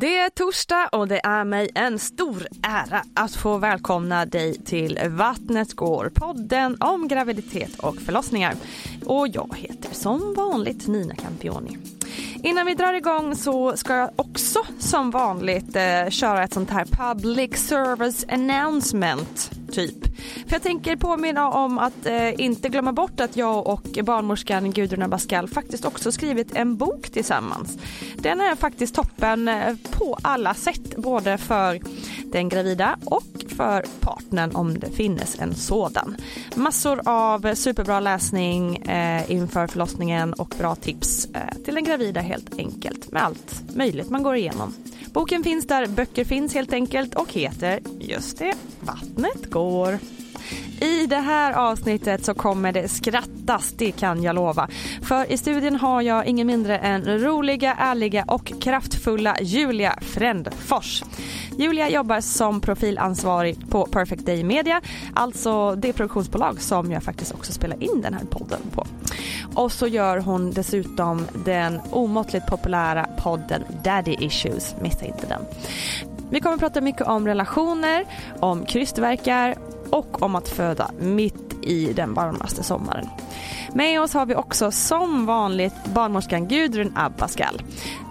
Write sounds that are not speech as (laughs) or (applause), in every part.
Det är torsdag och det är mig en stor ära att få välkomna dig till Vattnet går, podden om graviditet och förlossningar. Och jag heter som vanligt Nina Campioni. Innan vi drar igång så ska jag också som vanligt eh, köra ett sånt här public service announcement typ. För jag tänker påminna om att eh, inte glömma bort att jag och barnmorskan Gudrun Abascal faktiskt också skrivit en bok tillsammans. Den är faktiskt toppen eh, på alla sätt, både för den gravida och för partnern om det finns en sådan. Massor av superbra läsning eh, inför förlossningen och bra tips eh, till den gravida helt enkelt med allt möjligt man går igenom. Boken finns där böcker finns helt enkelt och heter, just det, Vattnet går. I det här avsnittet så kommer det skrattas, det kan jag lova. För i studion har jag ingen mindre än roliga, ärliga och kraftfulla Julia Frändfors. Julia jobbar som profilansvarig på Perfect Day Media, alltså det produktionsbolag som jag faktiskt också spelar in den här podden på. Och så gör hon dessutom den omåttligt populära podden Daddy Issues, missa inte den. Vi kommer att prata mycket om relationer, om krystverkar och om att föda mitt i den varmaste sommaren. Med oss har vi också som vanligt barnmorskan Gudrun Abascal.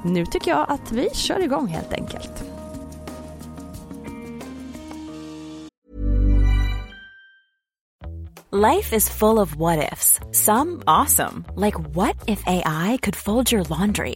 Nu tycker jag att vi kör igång helt enkelt. Life is full of what ifs. Some awesome, like what if AI could fold your laundry?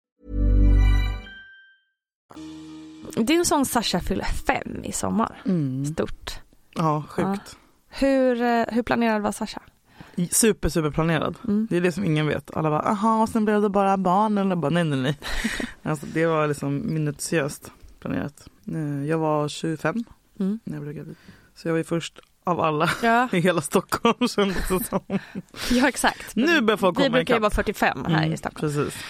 Din sång Sasha fyller fem i sommar. Stort. Ja, sjukt. Hur, eh, hur planerad var Sasha? Super, super planerad. Mm. Det är det som ingen vet. Alla bara, aha, och sen blev det bara barn. Eller bara, nej, nej, nej. (laughs) alltså, det var liksom minutiöst planerat. Eh, Jag var 25 Mm. när jag blev gravid. Så jag var ju först av alla Ja, (laughs) i hela Stockholm kändes det som. ja exakt. Nu börjar folk Vi komma brukar ju vara 45 här Mm, i Stockholm. Precis.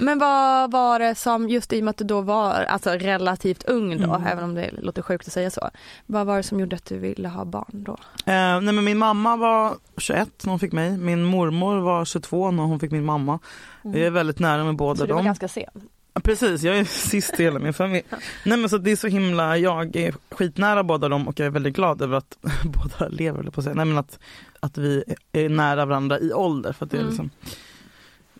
Men vad var det som, just i och med att du då var alltså, relativt ung då, Mm. även om det låter sjukt att säga så. Vad var det som gjorde att du ville ha barn då? Eh, nej men min mamma var 21 när hon fick mig. Min mormor var 22 när hon fick min mamma. Jag är väldigt nära med båda Så du var dem. ganska sen? Precis, jag är (laughs) sist i hela min familj. Nej men så det är så himla, jag är skitnära båda dem och jag är väldigt glad över att (laughs) båda lever, på att säga. Nej men att, att vi är nära varandra i ålder för att det är Mm.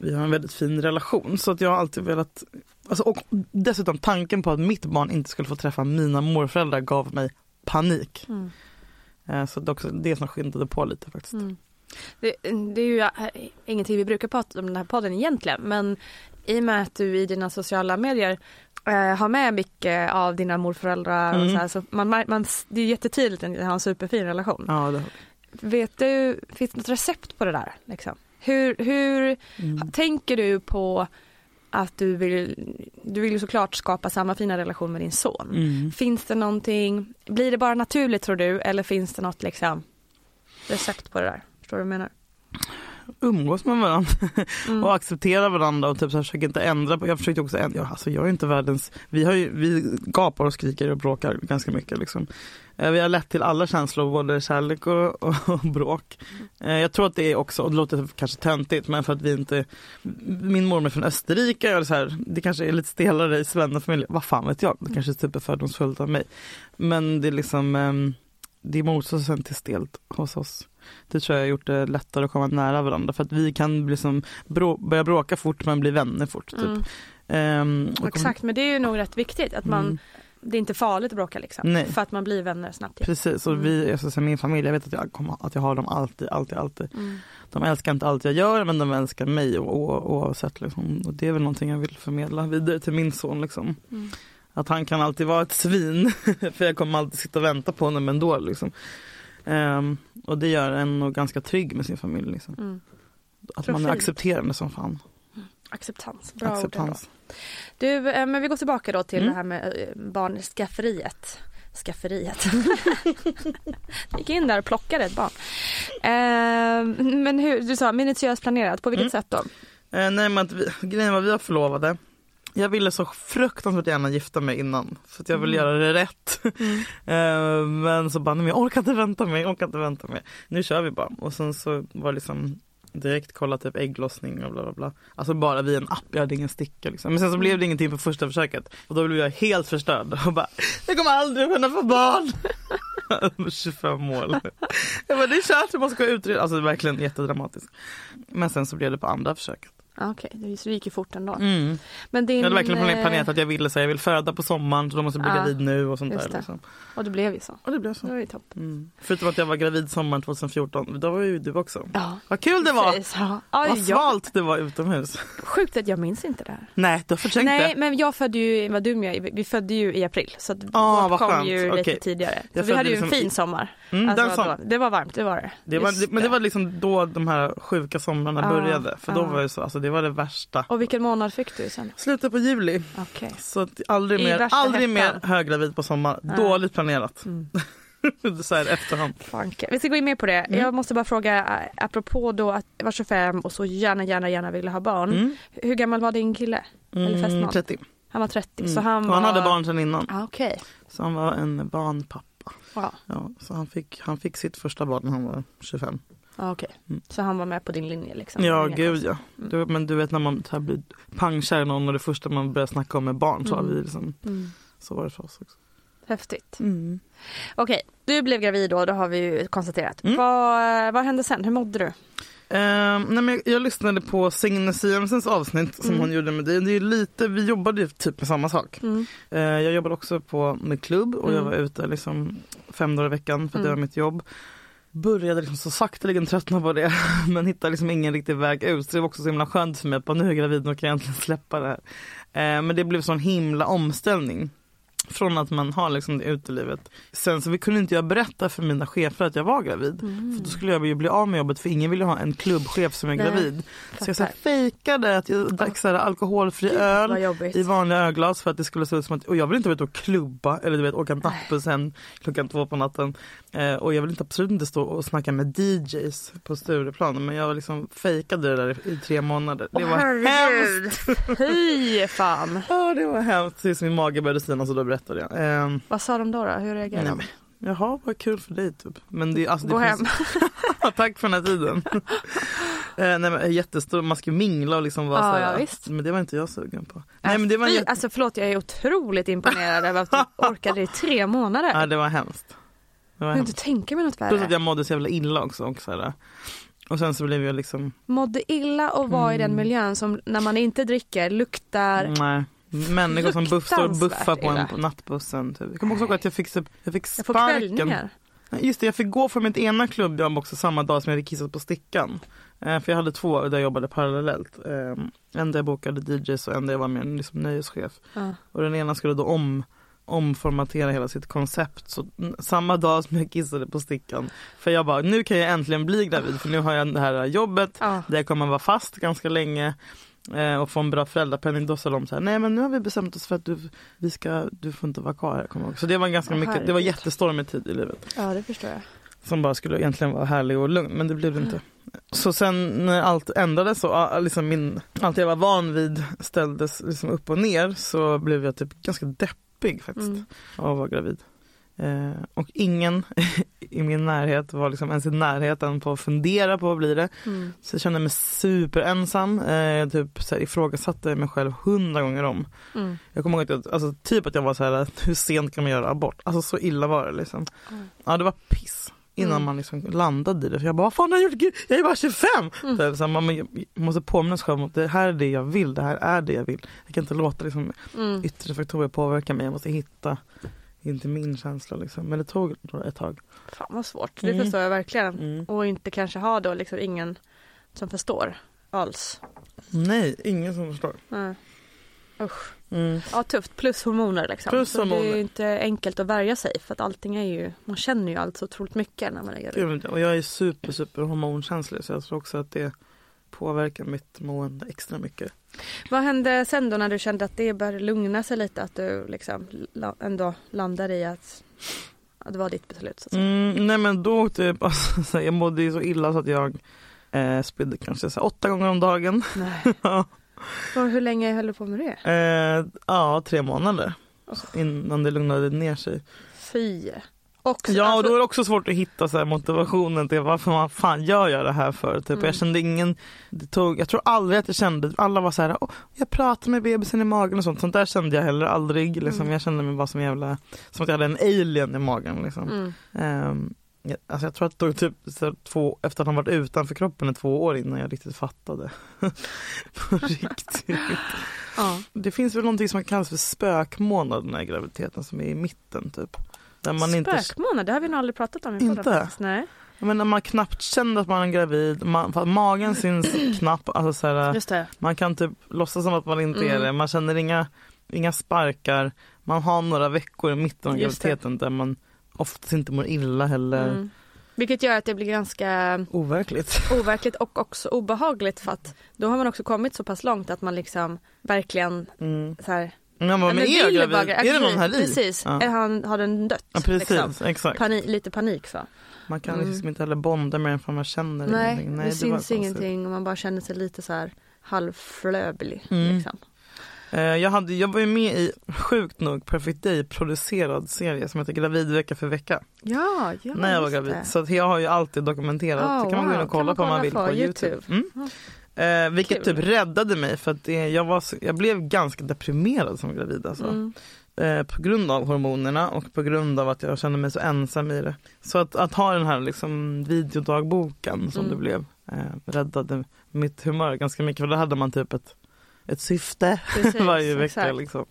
Vi har en väldigt fin relation så att jag har alltid velat alltså, och dessutom tanken på att mitt barn inte skulle få träffa mina morföräldrar gav mig panik. Mm. Eh, Så det är också det som skyndade på lite faktiskt. Mm. Det, det är ju äh, ingenting vi brukar prata om den här podden egentligen men i och med att du i dina sociala medier äh, har med mycket av dina morföräldrar och Mm. så här, så man, man, det är jättetydligt att ni har en superfin relation. Ja, det, Vet du, finns det något recept på det där? Liksom? Hur, hur mm. tänker du på att du vill, du vill ju såklart skapa samma fina relation med din son. Mm. Finns det någonting, blir det bara naturligt tror du eller finns det något liksom recept på det där? Förstår du vad jag menar? Umgås med varandra (laughs) Mm. och acceptera varandra och typ så här, försöker inte ändra på, jag försökte också ändra, alltså jag är inte världens, vi har ju, vi gapar och skriker och bråkar ganska mycket liksom. Eh, Vi har lätt till alla känslor, både kärlek och, (laughs) och, och bråk. Eh, Jag tror att det är också, och det låter kanske töntigt, men för att vi inte, min mormor är från Österrike, och så här, det kanske är lite stelare i svennefamiljen, vad fan vet jag, det kanske är typ fördomsfullt av mig. Men det är liksom, ehm, det är motsatsen till stelt hos oss. Det tror jag har gjort det lättare att komma nära varandra för att vi kan bli som, brå, börja bråka fort men bli vänner fort. Typ. Mm. Ehm, Exakt men det är ju nog rätt viktigt att man, Mm. det är inte farligt att bråka liksom. Nej. För att man blir vänner snabbt. Precis, och Mm. vi, alltså, så min familj, jag vet att jag, kommer, att jag har dem alltid, alltid, alltid. Mm. De älskar inte allt jag gör men de älskar mig oavsett. Liksom. Och det är väl någonting jag vill förmedla vidare till min son. Liksom. Mm. Att han kan alltid vara ett svin, (laughs) för jag kommer alltid sitta och vänta på honom ändå. Liksom. Ehm, och det gör en nog ganska trygg med sin familj. Liksom. Mm. Att man är Profil. accepterande som fan. Acceptans, bra ord. Acceptans. Du, eh, men vi går tillbaka då till Mm. det här med eh, barnskafferiet. Skafferiet. (laughs) gick in där och plockade ett barn. Eh, men hur, du sa minutiöst planerat, på vilket Mm. sätt då? Eh, nej men att vi, grejen var vi var förlovade. Jag ville så fruktansvärt gärna gifta mig innan för att jag ville Mm. göra det rätt. (laughs) eh, men så bara, nej, jag orkar inte vänta mig, orkar inte vänta mig. Nu kör vi bara. Och sen så var det liksom direkt kolla typ ägglossning och bla bla bla. Alltså bara via en app, jag hade ingen sticka liksom. Men sen så blev det ingenting på första försöket och då blev jag helt förstörd (laughs) och bara, jag kommer aldrig kunna få barn. (laughs) 25 år. Jag bara, det är kört, jag måste gå utreda. Alltså verkligen jättedramatiskt. Men sen så blev det på andra försöket. Ah, Okej, det så det gick ju fort ändå. Mm. Men din, Jag hade verkligen eh, planerat att jag ville säga jag vill föda på sommaren så då måste jag bli Ja, gravid nu och sånt där. det. Liksom. Och det blev ju så. Och det blev Det så. var ju topp. Mm. Förutom att jag var gravid sommaren 2014, då var ju du också. Ja, Vad kul det var! precis. Ja. Ja, Vad jag, svalt det var utomhus. sjukt att jag minns inte det här. Nej, du har förträngt Nej det. men jag födde ju, vad dum jag är, vi födde ju i april så att Ah, vårt kom skönt. ju lite Okej. tidigare. Så Jag vi hade ju födde en liksom fin sommar. Mm, Alltså, då, det var varmt, det var det. det var, men det var liksom då de här sjuka somrarna Ja, började. För då ja. var det så, alltså det var det värsta. Och vilken månad fick du sen? Slutet på juli. Okej. Så aldrig I mer, aldrig mer höggravid på sommaren. Nej. Dåligt planerat. Mm. (laughs) så här efterhand. Fanke. Vi ska gå in mer på det. Mm. Jag måste bara fråga, apropå då att jag var 25 och så gärna, gärna, gärna ville ha barn. Mm. Hur gammal var din kille? Eller fästman? 30. Han var 30, Mm. så han var... han hade barn sedan innan. Ah, Okej. Så han var en barnpappa. Ja. Ja, så han fick, han fick sitt första barn när han var 25. Ah, okej. Mm. Så han var med på din linje liksom? Ja, Inga gud ja. Mm. Du, men du vet när man här blir pangkär i någon och det första man börjar snacka om är barn så, Mm. vi liksom, Mm. så var det för oss också. Häftigt. Mm. Okej, du blev gravid då, det har vi ju konstaterat. Mm. Vad, vad hände sen? Hur mådde du? Ehm, nej, men jag, jag lyssnade på Signe Siemsens avsnitt som Mm. hon gjorde med dig. Det är lite, vi jobbade ju typ med samma sak. Mm. Eh, jag jobbade också på med klubb och jag Mm. var ute liksom fem dagar i veckan för att det Mm. var mitt jobb. Började liksom så sakteligen tröttna på det (laughs) men hittade liksom ingen riktig väg ut. Så det var också så himla skönt för mig att bara, nu är jag gravid, nu kan jag äntligen släppa det här. Eh, men det blev sån himla omställning. Från att man har liksom det utelivet. Sen så vi kunde inte jag berätta för mina chefer att jag var gravid. För då skulle jag ju bli av med jobbet för ingen vill ju ha en klubbchef som är Nej, gravid. Så jag så här fattar. fejkade att jag drack så här alkoholfri öl Vad jobbigt. i vanliga ölglas för att det skulle se ut som att, och jag vill inte vara ute och klubba eller du vet åka nattbussen klockan två på natten. Eh, och jag vill inte, absolut inte stå och snacka med DJs på Stureplan men jag liksom fejkade det där i, i tre månader. Det var hemskt! herregud. Fy fan. (laughs) Ja det var hemskt tills min mage började stina så då berättade jag. Eh, Vad sa de då? då? Hur reagerade nej, de? men, jaha vad kul för dig typ. Men det, alltså, det Gå hem. finns- (laughs) Tack för den här tiden. (laughs) eh, nej, men, jättestor, man ska mingla och liksom vara Ja, så här, ja, visst. Men det var inte jag sugen på. Nej men det var Fy, jätte... Alltså förlåt jag är otroligt imponerad över att du (laughs) orkade i tre månader. Ja det var hemskt. Det var jag kan inte tänka mig något Plus att värre. jag mådde så jävla illa också. Och så här, Och sen så blev jag liksom, Mådde illa och var i den Mm. miljön som när man inte dricker luktar. nej. Människor som buff, står och buffar på, en, på nattbussen. Typ. Jag kommer också ihåg att jag fick, jag fick Jag får sparken. Nej, Just det, jag fick gå från mitt ena klubbjobb också samma dag som jag hade kissat på stickan. Eh, för jag hade två där jag jobbade parallellt. Eh, en där jag bokade DJs och en där jag var mer liksom, nöjeschef. Ja. Och den ena skulle då om, omformatera hela sitt koncept. Så samma dag som jag kissade på stickan. För jag bara, nu kan jag äntligen bli gravid för nu har jag det här jobbet Ja. där jag kommer vara fast ganska länge. Eh, och få en bra föräldrapenning. Då sa de så här, nej men nu har vi bestämt oss för att du, vi ska, du får inte vara kvar här. kommer jag ihåg. Så det var ganska Åh, mycket, det var jättestormig tid i livet ja, det förstår jag. som bara skulle egentligen vara härlig och lugn men det blev det inte. Så sen när allt ändrades och liksom min, allt jag var van vid ställdes liksom upp och ner så blev jag typ ganska deppig faktiskt Mm. av att vara gravid. Eh, och ingen (laughs) i min närhet var liksom ens i närheten på att fundera på vad blir det. Mm. Så jag kände mig superensam. Eh, jag typ så här, ifrågasatte mig själv hundra gånger om. Mm. Jag kommer ihåg att jag, alltså, typ att jag var så här, (laughs) hur sent kan man göra abort? Alltså så illa var det liksom. Mm. Ja det var piss. Innan Mm. man liksom landade i det. För jag bara, vad fan har jag gjort? Jag är bara 25! Mm. Så, man, man måste påminna sig själv om att det här är det jag vill, det här är det jag vill. Jag kan inte låta liksom, Mm. yttre faktorer påverka mig, jag måste hitta inte min känsla liksom. Men det tog ett tag. Fan vad svårt, det Mm. förstår jag verkligen. Mm. Och inte kanske ha då liksom ingen som förstår alls. Nej, ingen som förstår. Nej. Usch. Mm. Ja tufft, plus hormoner liksom. Plus så det är ju inte enkelt att värja sig för att allting är ju, man känner ju allt så otroligt mycket när man är gravid. Och jag är super, super hormonkänslig så jag tror också att det påverkar mitt mående extra mycket. Vad hände sen då när du kände att det började lugna sig lite att du liksom ändå landade i att ja, det var ditt beslut så att. Mm, nej men då typ, alltså, (laughs) jag mådde ju så illa så att jag eh, spydde kanske så här, åtta gånger om dagen. Nej. (laughs) Ja. Och hur länge höll du på med det? eh, ja, tre månader innan det lugnade ner sig. Fy. Och, Ja, och alltså- då är det också svårt att hitta så här, motivationen till varför man fan gör jag det här för. Typ. Mm. Jag kände ingen, det tog, jag tror aldrig att jag kände, alla var så här, "Åh, jag pratar med bebisen i magen och sånt. Sånt där kände jag heller aldrig. Liksom. Mm. Jag kände mig bara som jävla, som att jag hade en alien i magen. Liksom. Mm. Ehm, jag, alltså jag tror att det tog typ här, två, efter att han varit utanför kroppen i två år innan jag riktigt fattade. (laughs) På riktigt. Ja. Det finns väl någonting som kallas för spökmånaden i graviditeten som är i mitten typ. Där man inte, Spökmånad, det har vi nog aldrig pratat om i Inte? podden faktiskt. Nej, jag menar, man knappt känner att man är gravid, man, magen syns (clears throat) knappt, alltså så här, just det. man kan typ låtsas som att man inte är Mm. det, man känner inga, inga sparkar, man har några veckor i mitten av graviditeten där man oftast inte mår illa heller. Mm. Vilket gör att det blir ganska Overkligt. (laughs) overkligt och också obehagligt för att då har man också kommit så pass långt att man liksom verkligen Mm. så här, Men, men, men är jag gravid? gravid. Är det någon här i? Precis, Ja. Är han, har den dött? Ja, precis, Liksom. exakt. Pani, lite panik så. Man kan Mm. liksom inte heller bonda med den för man känner Nej, ingenting. det, var syns ingenting och man bara känner sig lite så här halvflöblig. Mm. Liksom. Eh, Jag, hade, jag var ju med i, sjukt nog, Perfect Day producerad serie som heter Gravid vecka för vecka. Ja, ja när jag var just gravid. det. Så jag har ju alltid dokumenterat. Oh, det kan man gå in och kolla Kan på om man vill kolla på på Youtube. YouTube? Mm. Eh, vilket Kul. typ räddade mig för att det, jag, var, jag blev ganska deprimerad som gravid. Alltså. Mm. Eh, på grund av hormonerna och på grund av att jag kände mig så ensam i det. Så att, att ha den här liksom, videodagboken som Mm. det blev eh, räddade mitt humör ganska mycket. För då hade man typ ett, ett syfte Precis, (laughs) varje vecka. Liksom.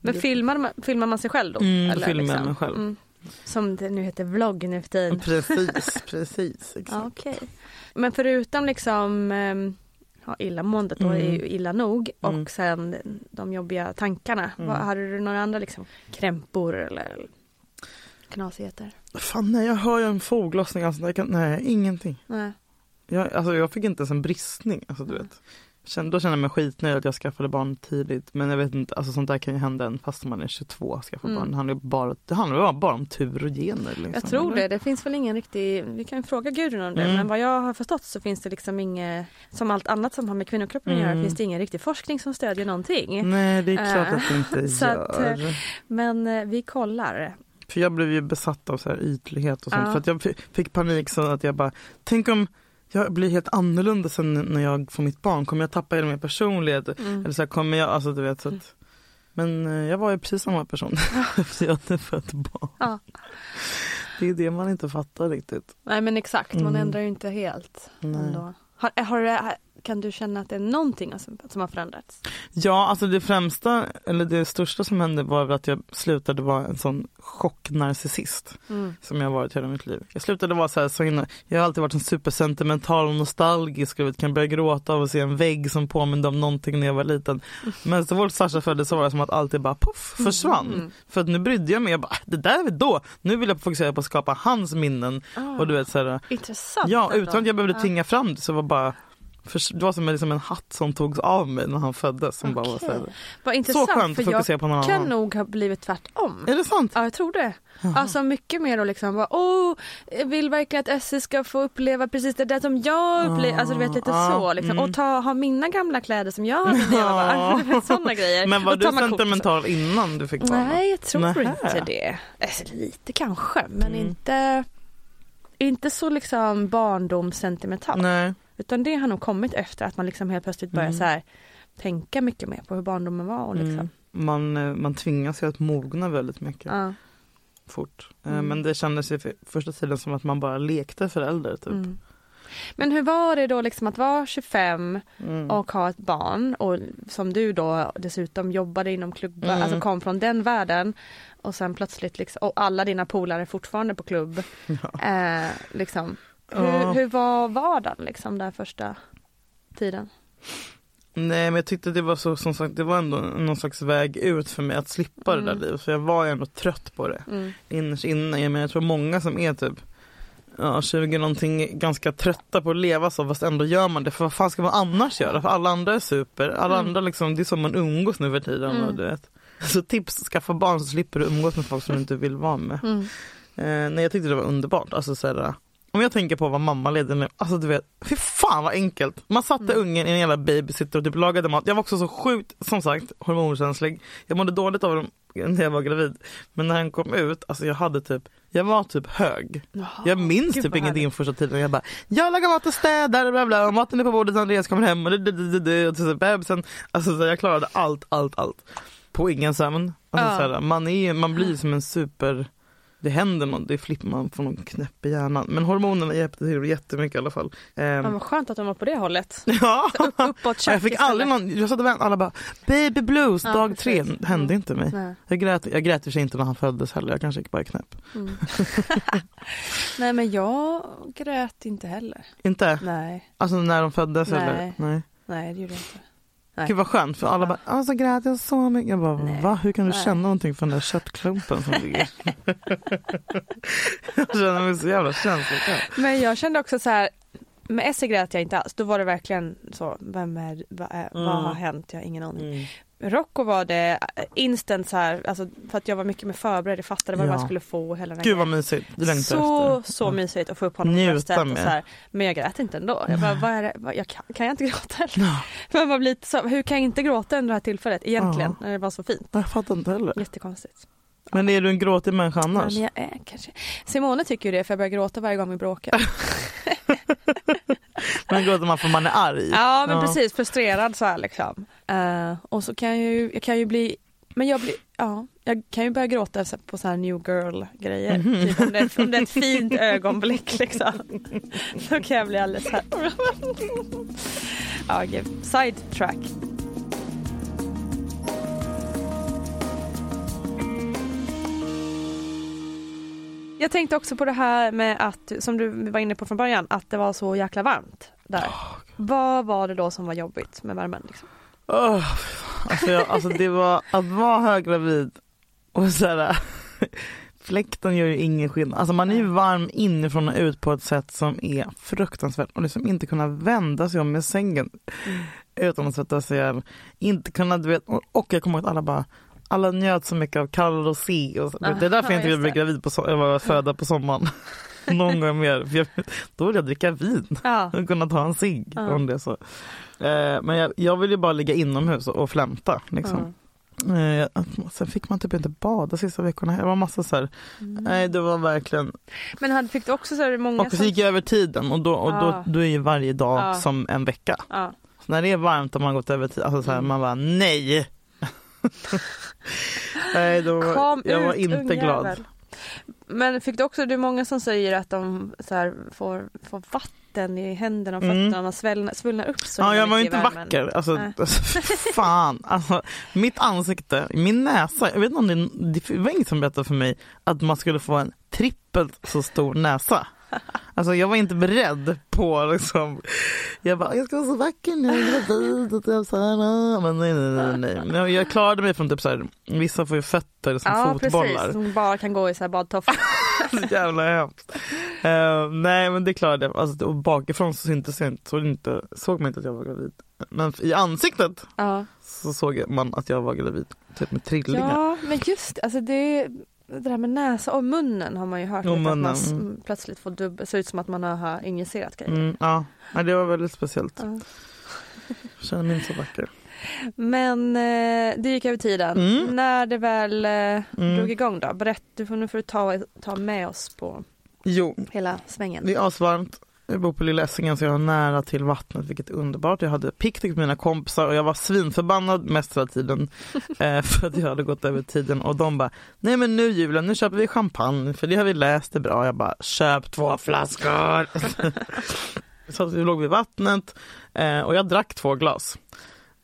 Men filmar man, filmar man sig själv då? Mm, eller, filmar jag liksom? mig själv. Mm. Som det nu heter vlogg nu för tiden. Precis, precis. Exakt. (laughs) Okej. Men förutom liksom ehm, ja, illamåendet då Mm. är ju illa nog Mm. och sen de jobbiga tankarna. Mm. Vad, hade du några andra liksom krämpor eller knasigheter? Fan nej, jag hör ju en foglossning. Alltså, kan, nej, ingenting. Nej. Jag, alltså, jag fick inte ens en bristning. Alltså, du vet. Kände, då kände jag mig skitnöjd att jag skaffade barn tidigt. Men jag vet inte, alltså, sånt där kan ju hända en fast man är 22 och skaffar Mm. barn. Det handlar ju bara, det handlar bara om tur och gener. Liksom. Jag tror det. Det finns väl ingen riktig, vi kan ju fråga Gudrun om det, Mm. men vad jag har förstått så finns det liksom inget, som allt annat som har med kvinnokroppen att göra, Mm. finns det ingen riktig forskning som stödjer någonting. Nej, det är klart Eh, att det inte (laughs) så att, gör. eh, Men eh, vi kollar. För jag blev ju besatt av så här ytlighet och sånt. Ja. För att jag fi- fick panik så att jag bara, tänk om jag blir helt annorlunda sen när jag får mitt barn. Kommer jag tappa hela min personlighet? Mm. Eller så här, kommer jag, alltså du vet så att, Men eh, jag var ju precis samma person (laughs) efter jag hade fött barn. Ja. Det är det man inte fattar riktigt. Nej men exakt, man Mm. ändrar ju inte helt. Nej. Ändå. Har, har, kan du känna att det är någonting som, som har förändrats? Ja, alltså det främsta, eller det största som hände var att jag slutade vara en sån chocknarcissist Mm. som jag varit hela mitt liv. Jag slutade vara så här, så himla, jag har alltid varit en supersentimental och nostalgisk och kan börja gråta av att se en vägg som påminner om någonting när jag var liten. Men så fort Sasha föddes så var det som att allt bara poff försvann. Mm. För att nu brydde jag mig, jag bara, det där är då. Nu vill jag fokusera på att skapa hans minnen och du vet så här, Intressant. Ja, utan att jag behövde tvinga fram det så var bara för, det var som en, liksom en hatt som togs av mig när han föddes. Som bara var så, här, Vad så intressant, skönt för att fokusera på någon jag kan annan. nog ha blivit tvärtom. Är det sant? Ja, jag tror det. Alltså mycket mer att liksom bara, åh, jag vill verkligen att Essie ska få uppleva precis det där som jag upplevde. Alltså du vet lite Ja, så liksom. mm. Och ta, ha mina gamla kläder som jag hade när jag var Sådana grejer. (laughs) Men var Och du och så. sentimental innan du fick barn? Nej, jag tror Nähä. inte det. Alltså, lite kanske, men Mm. inte, inte så liksom barndomssentimental. Nej. Utan det har nog kommit efter att man liksom helt plötsligt börjar Mm. så här, tänka mycket mer på hur barndomen var. Och liksom. Mm. Man, eh, man tvingas ju att mogna väldigt mycket Ja. fort. Eh, Mm. Men det kändes ju för första tiden som att man bara lekte förälder. Typ. Mm. Men hur var det då liksom att vara 25 Mm. och ha ett barn och som du då dessutom jobbade inom klubbar, Mm. alltså kom från den världen och sen plötsligt liksom, och alla dina polare fortfarande på klubb. (laughs) Eh, liksom. Hur, hur var vardagen liksom där första tiden? Nej men jag tyckte det var så som sagt det var ändå någon slags väg ut för mig att slippa det Mm. där livet. För jag var ändå trött på det Mm. innerst inne. Jag, menar, jag tror många som är typ ja, 20 någonting ganska trötta på att leva så fast ändå gör man det. För vad fan ska man annars göra? För alla andra är super. Alla Mm. andra liksom, det är som man umgås nu för tiden. Mm. Du vet. Så tips, skaffa barn så slipper du umgås med folk som du inte vill vara med. Mm. Eh, nej jag tyckte det var underbart. Alltså, så här, om jag tänker på vad mamma ledde nu, alltså du vet, fy fan vad enkelt. Man satte Mm. ungen i en jävla babysitter och typ lagade mat. Jag var också så sjukt, som sagt, hormonkänslig. Jag mådde dåligt av dem när jag var gravid. Men när han kom ut, alltså jag hade typ, jag var typ hög. Jag minns typ ingenting första tiden. Jag bara, jag lagar mat och städar, bla bla, och maten är på bordet, Andreas kommer hem och det, det, det, det, det, och så bebisen. Alltså så jag klarade allt, allt, allt. På ingen sömn. Alltså, Ja. man, är, man blir som en super det händer något, det flippar man får någon knäpp i hjärnan. Men hormonerna hjälpte till jättemycket i alla fall. Ehm, Ja, vad skönt att de var på det hållet. (laughs) ja. Upp, uppåt jag fick aldrig någon, jag satt och väntade, alla bara baby blues Ja, dag tre, det hände inte mig. Nej. Jag grät, jag grät för sig inte när han föddes heller, jag kanske gick bara i knäpp. Mm. (laughs) (laughs) Nej men jag grät inte heller. Inte? Nej, Alltså när de föddes Nej. eller? Nej. nej det gjorde jag inte. Nej. Gud vad skönt för alla bara, alltså grät jag så mycket. Jag bara, Nej. va? Hur kan du Nej. känna någonting för den där köttklumpen som ligger? (laughs) jag känner mig så jävla känslokall. Men jag kände också så här, med Essie grät jag inte alls. Då var det verkligen så, vem är, vad, är, vad Mm. har hänt? Jag har ingen aning. Rocco var det instant så här, alltså för att jag var mycket mer förberedd, jag fattade vad Ja. man skulle få och hela den Gud vad mysigt, det längtar Så, efter. så Ja. mysigt att få upp honom på Njuta bröstet och så här. Men jag grät inte ändå. Jag bara, vad är det? Vad- Jag kan, kan jag inte gråta eller? Ja. (laughs) Men man blir lite så, hur kan jag inte gråta under det här tillfället egentligen? När det var så fint. Jag fattar inte heller. Jättekonstigt. Men är du en gråtig människa annars? Men jag är kanske. Simone tycker ju det för jag börjar gråta varje gång vi bråkar. (laughs) (laughs) (laughs) Men gråter man för man är arg? Ja men precis, frustrerad så här liksom. Eh, och så kan jag ju, jag kan ju bli, men jag blir, ja, jag kan ju börja gråta på så här new girl grejer. Mhm. Typ om, det, om det är ett fint (laughs) ögonblick liksom. Då kan jag bli alldeles så här. (laughs) ja, gud. Side Jag tänkte också på det här med att, som du var inne på från början, att det var så jäkla varmt där. Vad var det då som var jobbigt med värmen? Liksom? Åh, alltså, jag, alltså det var att vara höggravid och så här, (laughs) fläkten gör ju ingen skillnad. Alltså man är ju varm inifrån och ut på ett sätt som är fruktansvärt och liksom inte kunna vända sig om i sängen utan att sätta sig ihjäl. Inte kunna, du vet, och, och jag kommer ihåg att alla bara alla njöt så mycket av kall. Och så. Det är därför jag inte vill bli gravid på so- eller föda på sommaren. (laughs) Någon gång mer. Jag, då vill jag dricka vin Ja. och kunna ta en cigg Ja. om det så. Eh, men jag, jag vill ju bara ligga inomhus och, och flämta. Liksom. Eh, att- sen fick man typ inte bada sista veckorna. Det var massa så här. Nej det var verkligen. Men hade, fick du också så här många Och så gick jag över tiden och då, och då, Ja. då är ju varje dag Ja. som en vecka. Ja. Så när det är varmt och man har gått över tid, alltså så här, Mm. man bara nej. (laughs) nej då, var- Kom jag var ut, inte ungjävel. glad. Men fick du också, det är många som säger att de här, får, får vatten i händerna och Mm. fötterna och svällnar, svullnar upp så Ja, jag var mycket inte vacker. Alltså, alltså, fan. Alltså, mitt ansikte, min näsa. Jag vet inte om det, det var ingen som berättade för mig att man skulle få en trippelt så stor näsa. Alltså jag var inte beredd på liksom, jag bara jag ska vara så vacker nu, jag är gravid och typ så här, men nej nej nej nej. Jag, klarade mig från typ så här, vissa får ju fötter som Ja fotbollar. precis, som bara kan gå i så här badtofflor. (laughs) så jävla hemskt. Eh, nej men det klarade jag. Alltså, och bakifrån så syntes jag inte, såg, inte, såg man inte att jag var gravid. Men i ansiktet ja. så såg man att jag var gravid. Typ med trillingar. ja men just alltså det, det där med näsa och munnen har man ju hört Och lite, att man plötsligt får dubbel, ser ut som att man har injicerat grejer. Mm, ja, Nej, det var väldigt speciellt. Ja. Jag känner mig inte så vacker. Men eh, det gick över tiden. Mm. När det väl eh, Mm. drog igång då? Berätta, nu får du ta, ta med oss på Jo, hela svängen. det är asvarmt. Jag bor på Lilla Essingen så jag har nära till vattnet vilket är underbart. Jag hade picknick med mina kompisar och jag var svinförbannad mest hela tiden (laughs) eh, för att jag hade gått över tiden och de bara nej men nu julen nu köper vi champagne för det har vi läst det bra. Jag bara köp två flaskor. (laughs) så att vi låg vid vattnet eh, och jag drack två glas.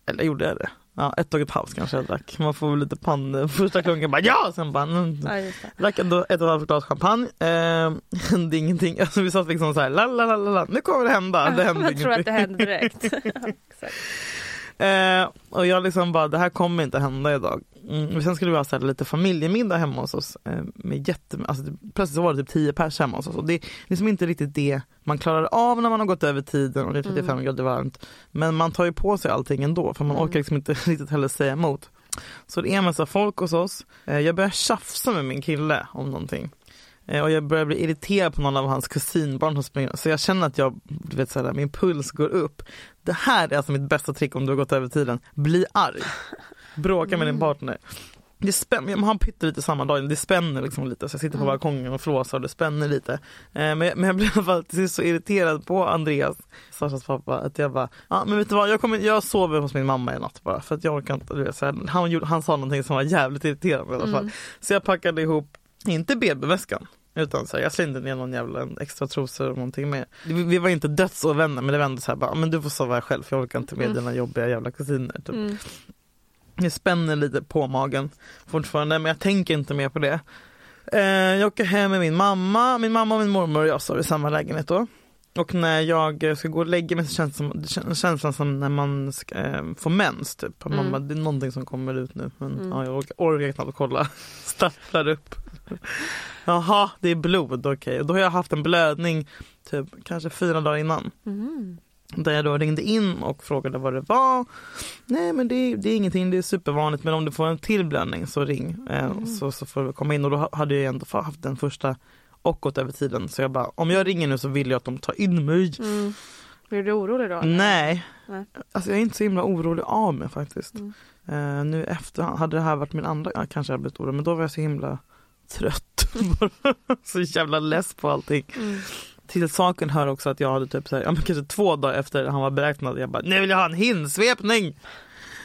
Eller gjorde jag det? Ja, ett och ett halvt kanske jag drack. Man får väl lite pann. Första klunken bara ja, sen bara mm. Ja. Drack ändå ett och ett halvt glas champagne. (laughs) Eh, hände ingenting. Alltså, vi satt liksom så här, la la la la, nu kommer det hända. Det hände Jag tror att ingenting. det hände direkt. (laughs) Exakt. Eh, och jag liksom bara, det här kommer inte hända idag. Mm, sen skulle vi ha så lite familjemiddag hemma hos oss. Eh, med jätte, alltså, det, plötsligt så var det typ 10 pers hemma hos oss. Och det är liksom inte riktigt det man klarar av när man har gått över tiden och det är 35 grader varmt. Men man tar ju på sig allting ändå för man Mm. orkar liksom inte (laughs) riktigt heller säga emot. Så det är en massa folk hos oss. Eh, jag börjar tjafsa med min kille om någonting. Eh, Och jag börjar bli irriterad på någon av hans kusinbarn som springer. Så jag känner att jag, du vet såhär, min puls går upp. Det här är alltså mitt bästa trick om du har gått över tiden. Bli arg. Bråka med din partner. Det spänner, man har pyttelite samma dag, det spänner liksom lite så jag sitter på balkongen och flåsar och det spänner lite. Eh, men, men jag blev (laughs) i alla fall till sist så irriterad på Andreas, Sashas pappa, att jag bara, ja men vet du vad, jag, kommer, jag sover hos min mamma i natt bara för att jag orkar inte, du vet, så här, han, han sa någonting som var jävligt irriterande i alla fall. Så jag packade ihop, inte BB-väskan, utan så här, jag slängde ner någon jävla en extra trosor och någonting med. Vi, vi var inte dödsovänner men det var ändå så här, bara, men du får sova här själv för jag orkar inte med dina jobbiga jävla kusiner. Typ. Mm. Jag spänner lite på magen fortfarande men jag tänker inte mer på det. Eh, jag åker hem med min mamma, min mamma och min mormor och jag sover i samma lägenhet då. Och när jag ska gå och lägga mig så känns som, känslan som när man ska, eh, får mens typ. Mm. Mamma, det är någonting som kommer ut nu men ja, jag orkar, orkar knappt kolla. Stapplar upp. Jaha, det är blod, okej. Och då har jag haft en blödning typ kanske fyra dagar innan. Mm. Där jag då ringde in och frågade vad det var. Nej men det, det är ingenting, det är supervanligt men om du får en till blödning så ring eh, så, så får du komma in och då ha- hade jag ändå haft den första och gått över tiden så jag bara om jag ringer nu så vill jag att de tar in mig. Mm. Blir du orolig då? Nej. Nej. Alltså jag är inte så himla orolig av mig faktiskt. Mm. Eh, nu efter, hade det här varit min andra, ja, kanske jag blivit orolig men då var jag så himla trött. (laughs) så jävla less på allting. Mm. Till saken hör också att jag hade typ så här, ja, men kanske två dagar efter han var beräknad, jag bara nu vill jag ha en hinsvepning.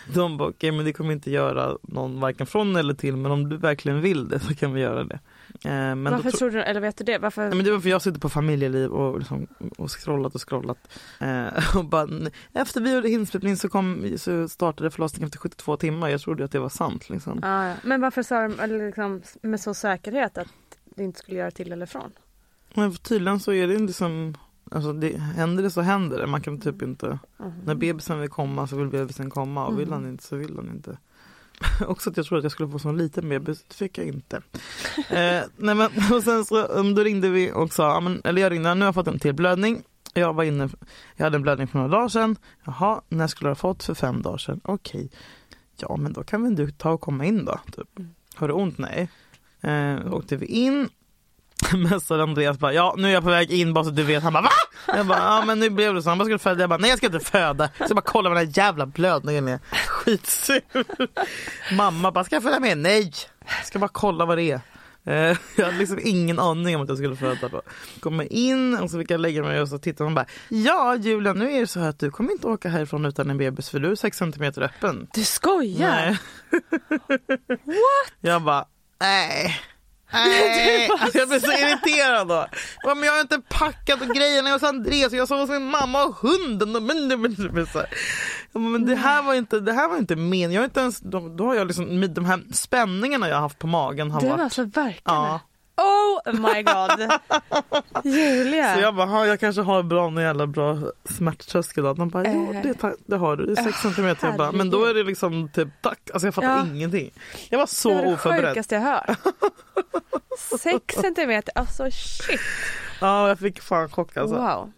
(laughs) De bara okej men det kommer inte göra någon varken från eller till men om du verkligen vill det så kan vi göra det. Eh, men, Varför tro- tror du, eller vet du det? Varför? Nej, men det var för jag sitter på familjeliv och, liksom, och scrollat och scrollat. Eh, (laughs) och bara, efter vi gjorde hinsvepning så, kom, så startade förlossningen efter 72 timmar. Jag trodde att det var sant. Liksom. Ah, ja. Men varför sa de eller liksom, med så säkerhet att det inte skulle göra till eller från? Men tydligen så är det liksom Alltså det, händer det så händer det. Man kan typ inte När bebisen vill komma så vill bebisen komma och vill han inte så vill han inte. (laughs) Också att jag trodde att jag skulle få sån liten bebis, det fick jag inte. (laughs) eh, nej men, (laughs) och sen så um, då ringde vi och sa, men, eller jag ringde, nu har jag fått en till blödning. Jag var inne, jag hade en blödning för några dagar sedan. Jaha, när skulle du ha fått? För fem dagar sedan. Okej. Ja men då kan väl du ta och komma in då. Typ. Har du ont? Nej. Eh, åkte vi in. (laughs) Mässade Andreas bara, ja nu är jag på väg in bara så du vet. Han bara, va? Jag bara, ja men nu blev det så. Han bara, ska du föda? Jag bara, nej jag ska inte föda. Så jag bara kolla vad den här jävla blödningen är. Skitsur. Mamma bara, ska jag följa med? Nej. Jag ska bara kolla vad det är. Eh, (laughs) Jag hade liksom ingen aning om att jag skulle föda. Då. Kommer in och så fick jag lägga mig och så tittar hon bara, ja Julia nu är det så här att du kommer inte åka härifrån utan en bebis för du är 6 cm öppen. Du skojar? Nej. (laughs) Jag bara, nej. Nej, alltså (laughs) jag blev så (laughs) irriterad då. Jag bara, men jag har inte packat och grejerna hos Andreas och jag såg hos min mamma och hunden. Och men, men, men, så. Jag men det här var inte, det här var inte men. Jag har inte ens, då, då har jag liksom, med de här spänningarna jag har haft på magen har Det var varit. alltså verkligen Ja. Oh my god. Julia. Så jag bara, "Ha, jag kanske har bra, en jävla bra smärttröskel. De bara, ja Eh. det, det har du, det är sex centimeter. Jag bara, men då är det liksom typ tack. Alltså jag fattar Ja. ingenting. Jag var så det var det oförberedd. sjukaste jag hört. Sex centimeter, alltså shit. Ja, jag fick fan chock alltså. Wow.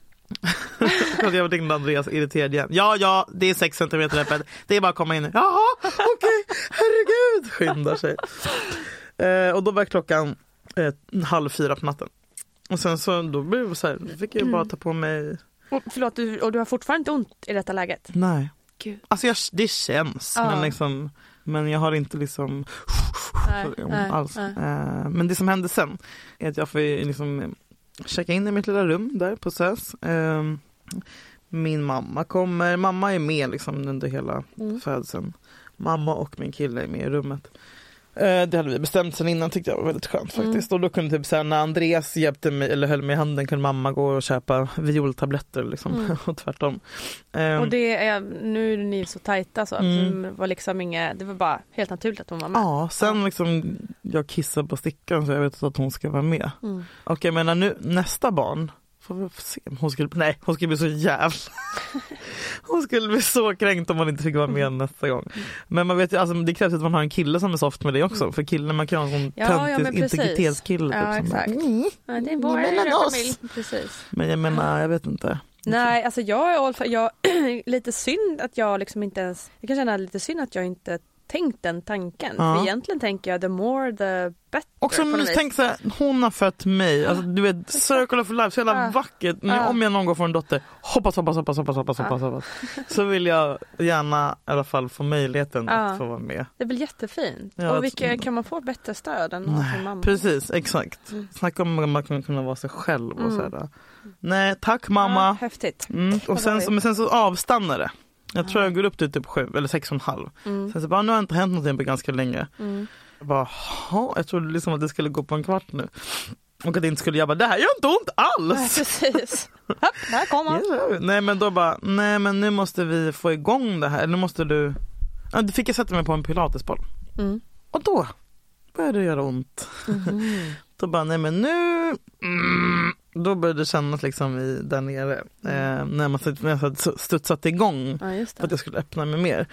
(laughs) Jag ringde Andreas irriterad igen. Ja, ja, det är sex centimeter öppet. Det är bara att komma in. Jaha, okej, herregud. Skyndar sig. Eh, och då var klockan eh, halv fyra på natten. Och sen så då blev det så här, då fick jag bara ta på mig, Och, förlåt, du, och du har fortfarande inte ont i detta läget? nej. Gud. Alltså jag, det känns, Ja. men liksom men jag har inte liksom Nej, (laughs) alls. nej. Eh, men det som hände sen är att jag får liksom checka in i mitt lilla rum där på SÖS. Eh, min mamma kommer, mamma är med liksom under hela Mm. födseln. Mamma och min kille är med i rummet. Eh, Det hade vi bestämt sen innan tyckte jag var väldigt skönt Mm. faktiskt. Och då kunde typ så här, när Andreas hjälpte mig eller höll mig i handen kunde mamma gå och köpa violtabletter liksom Mm. (laughs) och tvärtom. Eh, Och det är, nu är ni så tajta så Mm. det var liksom inget, det var bara helt naturligt att hon var med. Ja, sen liksom jag kissar på stickan så jag vet att hon ska vara med. Mm. Och jag menar nu nästa barn får vi se om hon skulle, nej hon skulle bli så jävla (laughs) Hon skulle bli så kränkt om hon inte fick vara med (laughs) nästa gång. Men man vet ju, alltså, det krävs att man har en kille som är soft med det också. För killen man kan ha en sån Mm. Ja, ja, töntig men precis. integritetskille. Ja, typ, bara, exakt. "Mm." Ja, det är Mm, mellan oss. Precis. Men jag menar, jag vet inte. Nej, alltså jag är all för, jag, (clears throat) lite synd att jag liksom inte ens, jag kan känna lite synd att jag inte tänkt den tanken. Ja. För egentligen tänker jag the more the better. Också på något men vis. tänk så här, hon har fött mig, alltså, du vet circle of life, så jävla Ja. vackert. Ja. Om jag någon gång får en dotter, hoppas, hoppas, hoppas, hoppas, hoppas, hoppas, hoppas. Så vill jag gärna i alla fall få möjligheten Ja. att få vara med. Det väl jättefint. Ja, och vilka, kan man få bättre stöd än av sin Nej, mamma? precis, exakt. Mm. Snacka om att man kan kunna vara sig själv och Mm. sådär. Nej, tack Ja, mamma. häftigt. Mm. Och sen, men sen så avstannar det. Jag tror Ja. jag går upp till typ sju eller sex och en halv. Mm. Sen så bara, nu har inte hänt någonting på ganska länge. Mm. Jag bara, jag trodde liksom att det skulle gå på en kvart nu. Och att det inte skulle, jag bara, det här gör inte ont Nej, alls. precis. (laughs) Hopp, där kom han. Nej men då bara, nej men nu måste vi få igång det här. Nu måste du, ja, då fick jag sätta mig på en pilatesboll. Mm. Och då började det göra ont. Mhm. (laughs) Då bara, nej men nu, mm, då började det kännas liksom i, där nere. Eh, när man när jag studsat igång Ja, för att jag skulle öppna mig mer.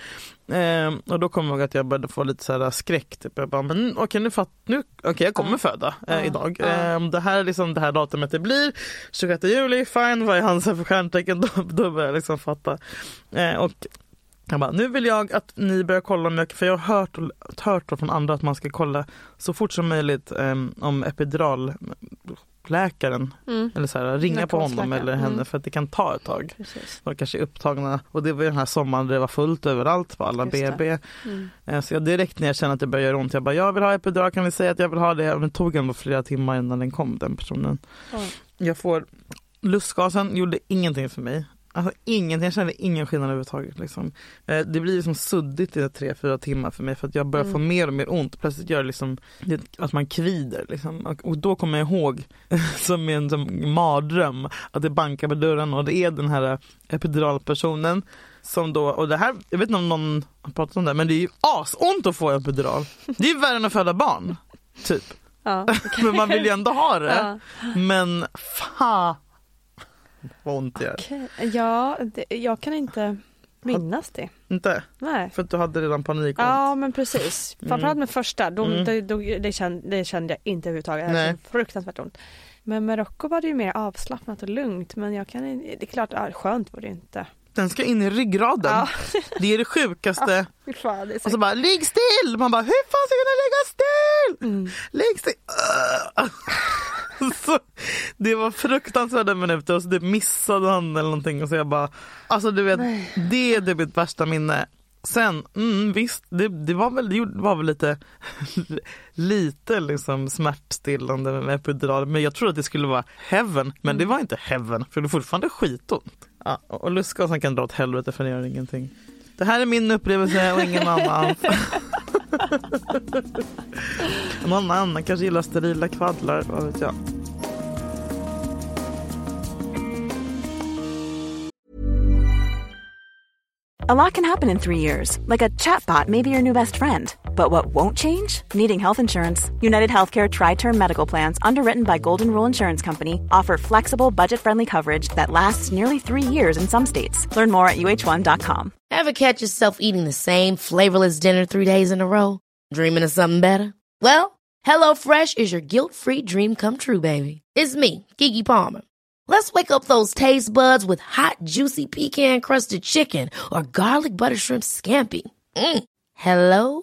Eh, och då kom jag ihåg att jag började få lite så här skräck. Typ. Jag bara, men okej nu fatt, nu, okej jag kommer Ja. föda eh, Ja. idag. Ja. Eh, det här är liksom det här datumet det blir. 26 juli, fine, vad är hans för stjärntecken? (laughs) Då, då började jag liksom fatta. Eh, och jag bara, nu vill jag att ni börjar kolla om jag, för jag har hört, hört från andra att man ska kolla så fort som möjligt eh, om epiduralläkaren Mm. eller så här, ringa på honom eller henne Mm. för att det kan ta ett tag. Precis. De kanske är upptagna och det var ju den här sommaren det var fullt överallt på alla Just. BB. Mm. Eh, Så jag direkt när jag kände att det började göra ont, jag bara jag vill ha epidural, kan vi säga att jag vill ha det? Men det tog ändå flera timmar innan den kom den personen. Jag får lustgasen, gjorde ingenting för mig. Alltså ingenting, jag kände ingen skillnad överhuvudtaget. Liksom. Eh, Det blir liksom suddigt i tre, fyra timmar för mig för att jag börjar Mm. få mer och mer ont. Plötsligt gör det liksom att man kvider. Liksom. Och- då kommer jag ihåg (laughs) som en som mardröm att det bankar på dörren och det är den här epiduralpersonen som då, och det här, jag vet inte om någon har pratat om det, men det är ju asont att få epidural. Det är ju värre än att föda barn. Typ. Ja. (laughs) Men man vill ju ändå ha det. Ja. Men fan vad ont det gör. Okej. Ja, det, jag kan inte minnas det. Inte? Nej. För att du hade redan panik. Ja men precis. Framförallt med första, då, Mm. det, då, det, kände, det kände jag inte överhuvudtaget. Det hade fruktansvärt ont. Men Marocko var det ju mer avslappnat och lugnt men jag kan det är klart, ja, skönt var det inte. Den ska in i ryggraden. Ja. Det är det sjukaste. Fy fan, det är så... Och så bara ligg still! Man bara hur fan ska jag kunna ligga still? mm. Ligg still! (laughs) så, det var fruktansvärda minuter och så det missade han eller någonting och så jag bara alltså du vet det är det mitt värsta minne. Sen, mm, visst, det, det, var väl, det var väl lite, (laughs) lite liksom smärtstillande med epidural, men jag trodde att det skulle vara heaven, men det var inte heaven, för det är fortfarande skitont. Ja, och lustgasen kan dra åt helvete för det gör ingenting. Det här är min upplevelse och ingen annans. (laughs) Någon annan kanske gillar sterila kvaddlar, vad vet jag. A lot can happen in three years, like a chatbot may be your new best friend. But what won't change? Needing health insurance. United Healthcare Tri Term Medical Plans, underwritten by Golden Rule Insurance Company, offer flexible, budget friendly coverage that lasts nearly three years in some states. Learn more at uh1.com. Ever catch yourself eating the same flavorless dinner three days in a row? Dreaming of something better? Well, HelloFresh is your guilt free dream come true, baby. It's me, Gigi Palmer. Let's wake up those taste buds with hot, juicy pecan crusted chicken or garlic butter shrimp scampi. Mm. Hello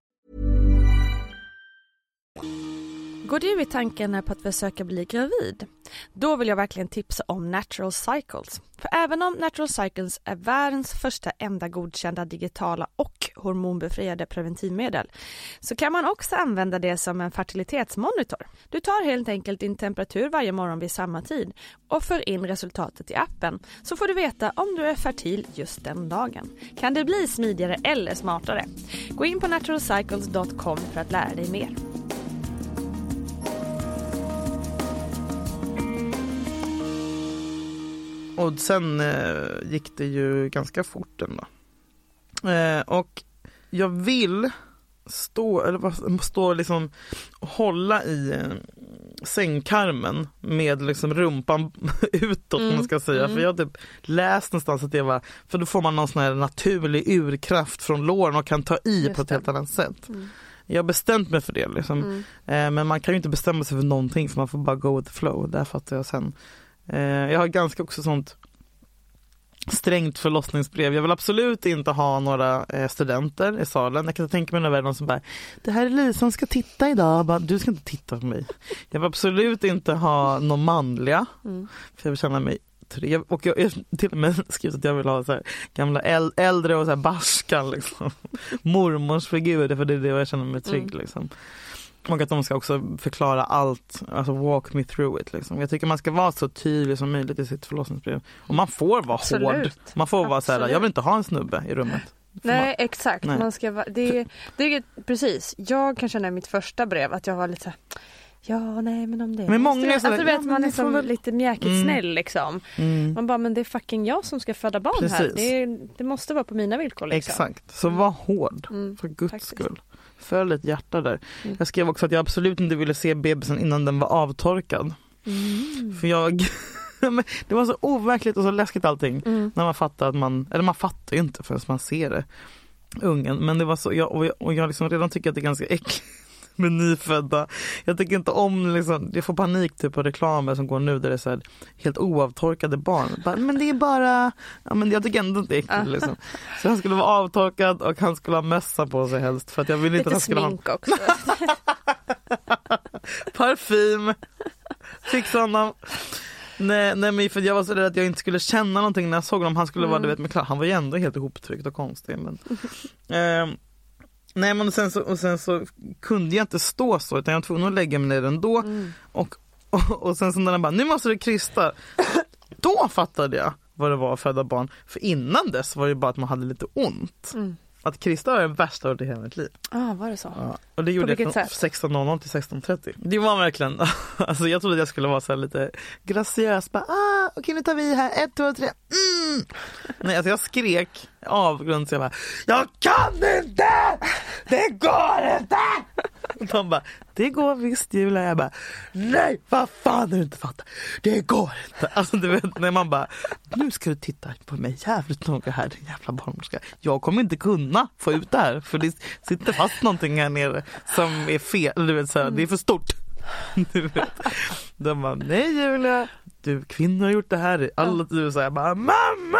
Går du i tankarna på att försöka bli gravid? Då vill jag verkligen tipsa om Natural Cycles. För även om Natural Cycles är världens första enda godkända digitala och hormonbefriade preventivmedel så kan man också använda det som en fertilitetsmonitor. Du tar helt enkelt din temperatur varje morgon vid samma tid och för in resultatet i appen så får du veta om du är fertil just den dagen. Kan det bli smidigare eller smartare? Gå in på naturalcycles.com för att lära dig mer. Och sen eh, gick det ju ganska fort ändå. Eh, och jag vill stå, eller stå liksom och hålla i eh, sängkarmen med liksom rumpan (laughs) utåt mm. man ska säga. För jag har typ läst någonstans att det var, för då får man någon sån här naturlig urkraft från låren och kan ta i Just på ett det. helt annat sätt. Mm. Jag har bestämt mig för det liksom. Mm. Eh, men man kan ju inte bestämma sig för någonting för man får bara go with the flow. Där fattar jag sen. Eh, jag har ganska också sånt strängt förlossningsbrev. Jag vill absolut inte ha några eh, studenter i salen. Jag kan tänka mig några som bara, det här är Lisa ska titta idag. Bara, du ska inte titta på mig. Jag vill absolut inte ha några manliga. Mm. För jag vill känna mig trevlig. Och jag har till och med (laughs) skrivit att jag vill ha så gamla äldre och så här barska liksom. Mormors figurer för det är det jag känner mig trygg mm. liksom. Och att de ska också förklara allt, alltså walk me through it. Liksom. Jag tycker man ska vara så tydlig som möjligt i sitt förlossningsbrev. Och man får vara Absolut. hård. Man får vara såhär, jag vill inte ha en snubbe i rummet. Nej man, exakt, nej. man ska vara, det, det precis, jag kan känna i mitt första brev att jag var lite såhär Ja nej men om det men många är alltså, du vet ja, man är som väl... lite mjäkigt mm. snäll liksom. Mm. Man bara men det är fucking jag som ska föda barn Precis. här. Det, det, måste vara på mina villkor liksom. Exakt, så var hård mm. för guds Faktiskt. skull föll ett hjärta där. Mm. Jag skrev också att jag absolut inte ville se bebisen innan den var avtorkad. Mm. För jag (laughs) det var så overkligt och så läskigt allting. Mm. När man fattar att man, eller man fattar ju inte förrän man ser det. Ungen, men det var så, jag, och jag, och jag liksom redan tycker att det är ganska äckligt. (laughs) med nyfödda. Jag tycker inte om, liksom, jag får panik typ på reklamer som går nu där det är så här, helt oavtorkade barn. Bara, men det är bara, ja, men jag tycker ändå inte det är kul. Liksom. (laughs) Så han skulle vara avtorkad och han skulle ha mössa på sig helst för att jag vill inte Lite att han skulle ha smink också. (laughs) parfym. Fixa honom. Nej, nej men för jag var så rädd att jag inte skulle känna någonting när jag såg honom. Han skulle vara, du vet, men klar, han var ju ändå helt ihoptryckt och konstig. Men, Ehm, nej men och sen, så, och sen så kunde jag inte stå så utan jag var tvungen att lägga mig ner ändå. Och, och, och sen så när han bara, nu måste du krysta. Då fattade jag vad det var att föda barn. För innan dess var det bara att man hade lite ont. Att krysta var det värsta hört i hela mitt liv. ah, var det så? Ja, och det gjorde jag från 16.00 till 16.30. Det var verkligen, (laughs) alltså jag trodde att jag skulle vara så här lite graciös. Bara, ah, okej nu tar vi här, ett, två, tre. Mm. Nej, alltså jag skrek avgrund så jag bara, jag kan inte! Det går inte! (laughs) De bara, det går visst Julia. Jag bara, nej vad fan du inte fattar. Det går inte. Alltså du vet när man bara, nu ska du titta på mig jävligt noga här din jävla barnmorska. Jag kommer inte kunna få ut det här för det sitter fast någonting här nere som är fel. Du vet, så här, det är för stort. Du vet. De bara, nej Julia, du kvinnor har gjort det här. Alla du säger bara, mamma!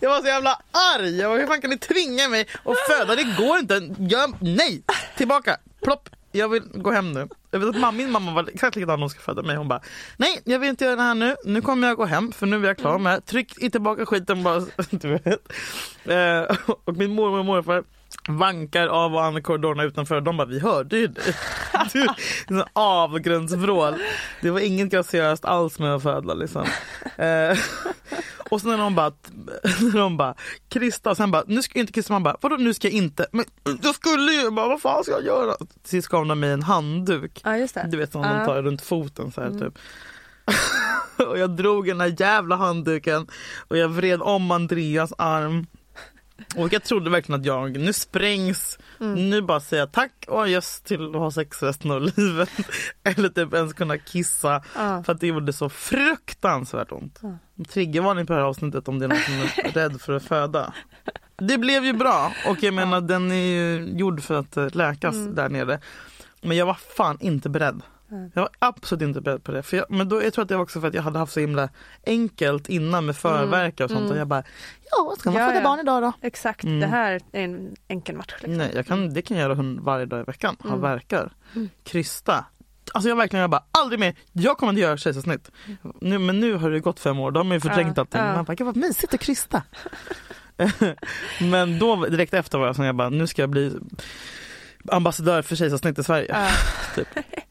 Jag var så jävla arg. Jag bara, hur fan kan ni tvinga mig att föda? Det går inte. Jag, nej, tillbaka, plopp. Jag vill gå hem nu. Jag vet att mamma, min mamma var exakt likadan när hon ska föda mig. Hon bara, nej jag vill inte göra det här nu. Nu kommer jag gå hem för nu är jag klar med det. Tryck i tillbaka skiten bara. (laughs) Du vet. Eh, och min mormor och morfar vankar av och an i korridorerna utanför. De bara, vi hörde ju dig. (laughs) Avgrundsvrål. Det var inget graciöst alls med att föda liksom. (laughs) Eh, (laughs) och sen när de bara, när de bara Krista, sen bara, nu ska jag inte Krista, man bara, vadå nu ska jag inte? Men jag skulle ju, bara, vad fan ska jag göra? Sist gav de mig en handduk. Ja. Du vet som Ja. de tar runt foten så här typ. och jag drog den här jävla handduken och jag vred om Andreas arm. Och jag trodde verkligen att jag, nu sprängs, nu bara säga tack och adjöss till att ha sex resten av livet. (laughs) Eller typ ens kunna kissa. Ja. För att det gjorde så fruktansvärt ont. Triggervarning på det här avsnittet om det är någon som är rädd för att föda. Det blev ju bra och jag menar den är ju gjord för att eh, läkas där nere. Men jag var fan inte beredd. Jag var absolut inte beredd på det. För jag, men då, jag tror att det var också för att jag hade haft så himla enkelt innan med förverkar och sånt. Och jag bara, ja ska man Ja, föda ja. barn idag då? Exakt, Mm. det här är en enkel match. Liksom. Nej, jag kan, det kan jag göra hund varje dag i veckan. Ha Mm. verkar. Krysta. Alltså jag verkligen jag bara aldrig mer, jag kommer inte göra kejsarsnitt. Nu, men nu har det gått fem år, då har man ju förträngt Ja, allting. ja. Man bara, gud vad mysigt att krysta. (laughs) men då direkt efter var jag som jag bara, nu ska jag bli ambassadör för kejsarsnitt i Sverige. Ja. (laughs) Typ. (laughs)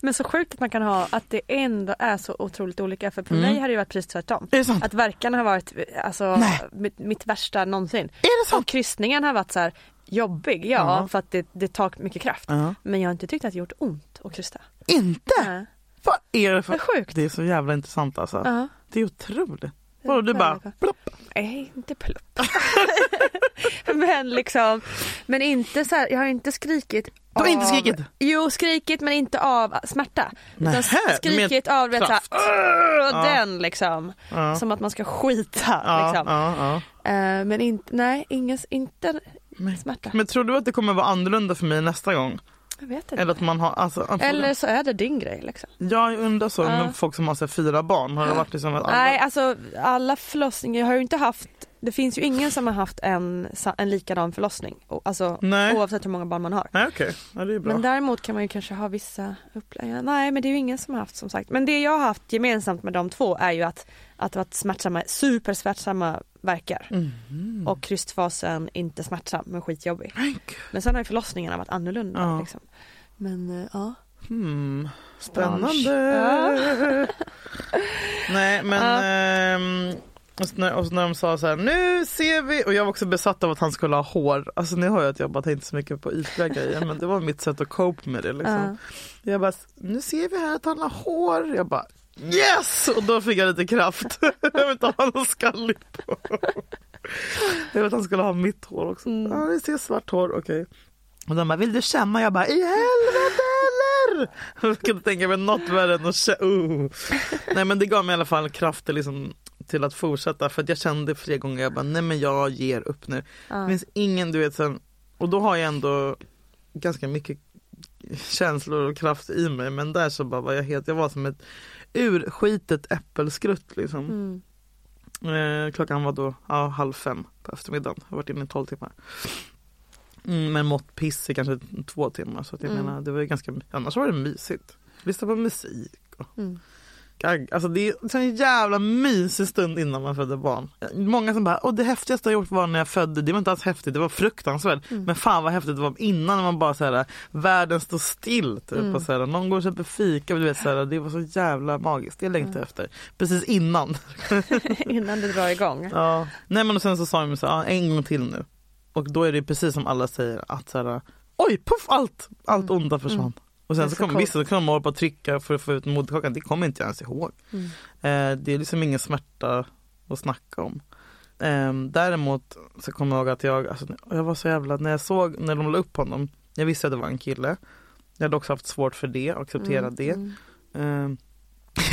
Men så sjukt att man kan ha att det ändå är så otroligt olika. För på Mm. mig har det ju varit precis tvärtom. Är det sant? Att verkarna har varit alltså, mitt, mitt värsta någonsin. Är det sant? Och kryssningen har varit så här jobbig, ja, Ja. för att det, det tar mycket kraft. Ja. Men jag har inte tyckt att det gjort ont att krysta. Inte? Nej. Vad är det för... Vad sjukt. Det är så jävla intressant alltså. Det är otroligt. Vadå du bara plopp. Nej, inte plupp. (laughs) men liksom, men inte så här, jag har inte skrikit Du har inte av- skrikit? Jo, skrikit men inte av smärta. Nähä, Utan skrikit av vet, så här, Ja. den liksom. Ja. Som att man ska skita Ja, liksom. Eh, men inte, nej, ingen, inte smärta. Men tror du att det kommer vara annorlunda för mig nästa gång? Jag vet inte. Eller att man har, alltså, Eller så är det din grej liksom. Jag undrar så Ja. med folk som har så här, fyra barn. Har det varit liksom alla... Nej, alltså alla förlossningar, jag har ju inte haft, det finns ju ingen som har haft en, en likadan förlossning. Alltså Nej. oavsett hur många barn man har. Nej okej, ja, det är bra. Men däremot kan man ju kanske ha vissa upplägg. Nej men det är ju ingen som har haft som sagt. Men det jag har haft gemensamt med de två är ju att, att det varit smärtsamma, supersmärtsamma verkar. Mhm. Och krystfasen inte smärtsam men skitjobbig. Men sen har ju förlossningarna varit annorlunda. Ja. Liksom. Men eh, ja. Hmm. Spännande. Ja. Nej men ehm, och, så när, och så när de sa så här, nu ser vi, och jag var också besatt av att han skulle ha hår. Alltså ni hör ju att jag bara tänkte så mycket på ytliga grejer men det var mitt sätt att cope med det liksom. Jag bara, nu ser vi här att han har hår. Jag bara yes! Och då fick jag lite kraft. (laughs) jag vill inte ha någon skalligt på. jag vet att han skulle ha mitt hår också. Mm. Ja, vi ser svart hår, okej. Och de bara, vill du känna? Jag bara, i helvete? Jag kunde tänka mig något värre än att. Uh. Nej men det gav mig i alla fall krafter liksom till att fortsätta för att jag kände flera gånger, jag bara, nej men jag ger upp nu. Det finns ingen, du vet sen, och då har jag ändå ganska mycket känslor och kraft i mig men där så bara var jag helt, jag var som ett urskitet äppelskrutt liksom. Mm. Eh, klockan var då ja, halv fem på eftermiddagen, jag har varit inne i tolv timmar. Mm, men mått piss i kanske två timmar så att jag Mm. menar det var ju ganska, annars var det mysigt. Lyssna på musik och Mm. Gagg. Alltså det är en sån jävla mysig stund innan man födde barn. Många som bara, åh det häftigaste jag gjort var när jag födde, det var inte alls häftigt, det var fruktansvärt. Mm. Men fan vad häftigt det var innan när man bara såhär, världen står still typ. Mm. Och såhär, någon går och köper fika, du vet, såhär, det var så jävla magiskt, det längtar jag efter. Precis innan. (laughs) Innan det drar igång. Ja. Nej men och sen så sa de så här, "Ja, en gång till nu. Och då är det precis som alla säger att så här, oj puff allt, allt onda försvann. Och sen så så Mm. kommer vissa kan de hålla på att trycka för att få ut moderkakan, det kommer inte jag ens ihåg. Mm. Eh, det är liksom ingen smärta att snacka om. Eh, däremot så kommer jag ihåg att jag, alltså, jag var så jävla, när jag såg, när de la upp honom, jag visste att det var en kille. Jag hade också haft svårt för det, att acceptera Mm, det. Eh,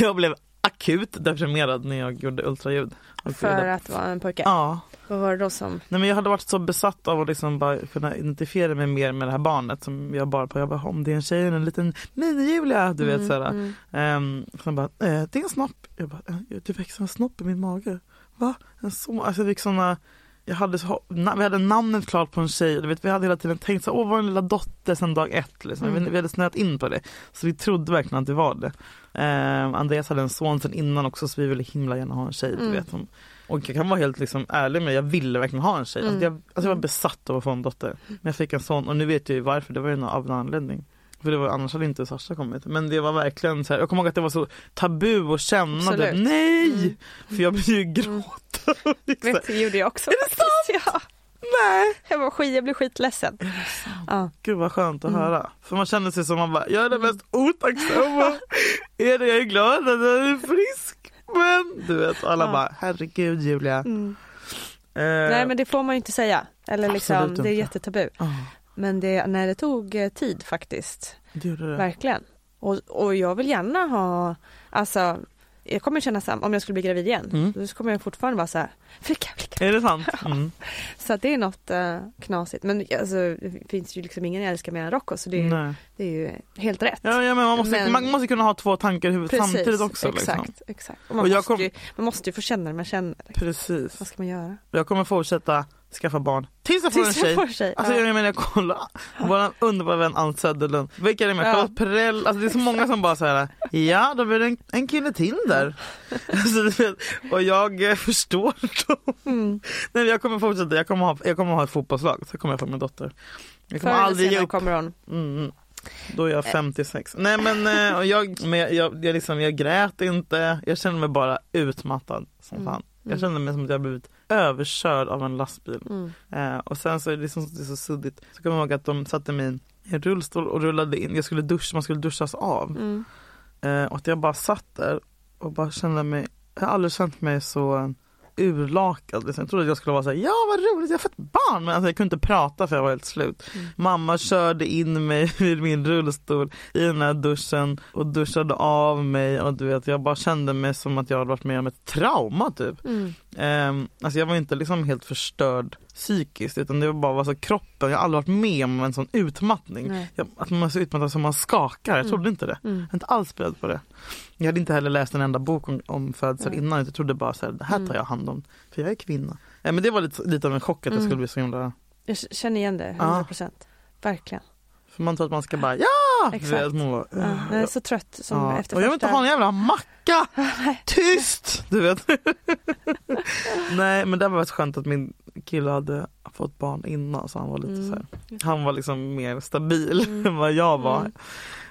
(laughs) jag blev akut deprimerad när jag gjorde ultraljud. För att vara en pojke? Ja. Vad var det då som? Nej, men jag hade varit så besatt av att liksom bara kunna identifiera mig mer med det här barnet som jag bara på. Jag bara, om det är en tjej eller en liten mini-Julia, du vet Mm, sådär. mm. Um, så bara, eh, det är en snopp. Jag bara, eh, det växer en snopp i min mage. Va? En så, alltså jag fick såna, jag hade så, vi hade namnet klart på en tjej. Du vet, vi hade hela tiden tänkt så, åh vår lilla dotter sedan dag ett. Liksom. Mm. Vi, vi hade snöat in på det. Så vi trodde verkligen att det var det. Ehm, Andreas hade en son sedan innan också så vi ville himla gärna ha en tjej. Du Mm. vet, som, och jag kan vara helt liksom ärlig med jag ville verkligen ha en tjej. Alltså, Mm. jag, alltså jag var besatt av att få en dotter. Men jag fick en son och nu vet jag ju varför, det var ju av en anledning. För det var, annars hade inte Sasha kommit. Men det var verkligen så här, jag kommer ihåg att det var så tabu att känna Absolut. det. Nej! Mm. För jag började ju gråta. (laughs) Liksom. Vet, det gjorde jag också. Är det sant? Ja. Nej! Jag, var skit, jag blev skitledsen. Ja. Gud vad skönt att Mm. höra. För man känner sig som man bara, jag är den mest otacksamma. (laughs) är det, jag är glad att jag är frisk. Men du vet, alla Ja. bara, herregud Julia. Mm. Eh, Nej men det får man ju inte säga. Eller liksom, Absolut det är inte. jättetabu. ja, Men det, när det tog eh, tid faktiskt. det gjorde det. Verkligen. Och, och jag vill gärna ha, alltså jag kommer känna samma, om jag skulle bli gravid igen, Mm. då kommer jag fortfarande vara så här, flicka, flicka. Är det sant? (laughs) Mm. Så det är något uh, knasigt. Men alltså, det finns ju liksom ingen jag älskar mer än Rocco så det är, ju- det är ju helt rätt. Ja, ja, men man, måste, Men- man måste kunna ha två tankar i huvudet samtidigt också. exakt, Liksom. exakt. Och man, Och måste kom- ju, man måste ju få känna det man känner. Precis. Vad ska man göra? Jag kommer fortsätta skaffa barn tills jag får en Tills jag tjej. får en tjej. Alltså ja. jag menar kolla, vår underbara vän Ann Söderlund, vilka är det med? Ja. Charlotte Perrell, alltså det är så många som bara säger ja då blir det en, en kille till där. (laughs) alltså, och jag eh, förstår dem. Mm. Nej, jag kommer fortsätta, jag kommer, ha, jag kommer ha ett fotbollslag, så kommer jag få min dotter. Jag Förr kommer eller aldrig ge upp. kommer hon. Mm. Då är jag 56. Nej men, eh, och jag, men jag, jag, jag, liksom, jag grät inte, jag kände mig bara utmattad som Mm, fan. Jag mm. kände mig som att jag blivit överkörd av en lastbil. Mm. Eh, och sen så är det, liksom, det är så suddigt. Så kommer jag ihåg att de satte mig i en rullstol och rullade in. Jag skulle duscha, man skulle duschas av. Mm. Eh, och att jag bara satt där och bara kände mig, jag har aldrig känt mig så urlakad. Liksom. Jag trodde att jag skulle vara så här, ja vad roligt, jag har fått barn. Men alltså, jag kunde inte prata för jag var helt slut. Mm. Mamma körde in mig (laughs) vid min rullstol i den här duschen och duschade av mig. Och du vet, jag bara kände mig som att jag hade varit med om ett trauma typ. Mm. Um, alltså jag var inte liksom helt förstörd psykiskt utan det var bara var så kroppen, jag har aldrig varit med om en sån utmattning. Jag, att man är så utmattad som man skakar, jag Mm. trodde inte det. Mm. Jag är inte alls beredd på det. Jag hade inte heller läst en enda bok om, om födsel Nej. innan, jag trodde bara så här, det här tar Mm. jag hand om, för jag är kvinna. Eh, men det var lite, lite av en chock att jag Mm. skulle bli så himla, Jag känner igen det, 100 procent. Verkligen. för man tror att man ska bara ja! Exakt. vet, man bara, Ja, jag är så trött som Ja. efter Och jag vill inte ha en jävla macka! (laughs) Tyst! Du vet. (laughs) Nej men det var så skönt att min kille hade fått barn innan så han var lite Mm. så här. Han var liksom mer stabil än vad jag var.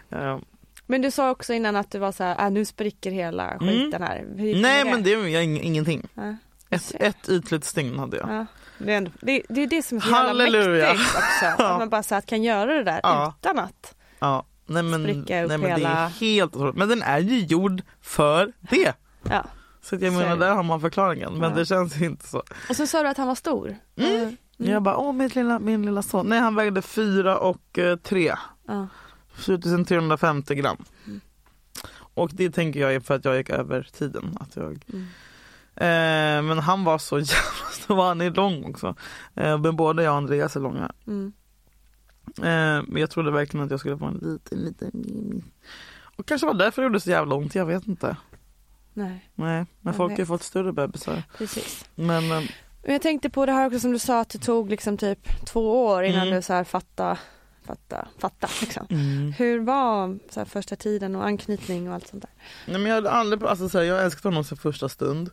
Mm. Eh, Men du sa också innan att du var så här, äh, nu spricker hela skiten här. Nej med men det är ingenting. Ja. Ett, ett ytligt stygn hade jag. Ja. Det, är ändå, det, det är det som är så jävla Halleluja. mäktigt också. Att (laughs) man bara så här, kan göra det där Ja. utan att. Ja. Nej men, Spricka upp nej, men det är hela- helt otroligt. Men den är ju gjord för det. Ja. Så jag menar där har man förklaringen men Ja. det känns inte så. Och så sa du att han var stor. Mm. Mm. Jag bara, åh min lilla, min lilla son. Nej han vägde fyra och eh, tre. Ja. 4350 gram. Mm. Och det tänker jag är för att jag gick över tiden. Att jag, Mm. eh, men han var så (laughs) jävla stor, han är lång också. Eh, men både jag och Andreas är långa. Mm. Eh, men jag trodde verkligen att jag skulle få en liten, liten... Och kanske var därför det gjorde så jävla ont, jag vet inte. Nej, Nej, men folk har ju fått större bebisar. precis. Men eh, Men jag tänkte på det här också som du sa att det tog liksom typ två år innan Mm. du så här fatta, fatta, fatta liksom. mm. Hur var så här första tiden och anknytning och allt sånt där? Nej, men jag hade aldrig, alltså så här, jag älskat honom sedan första stund.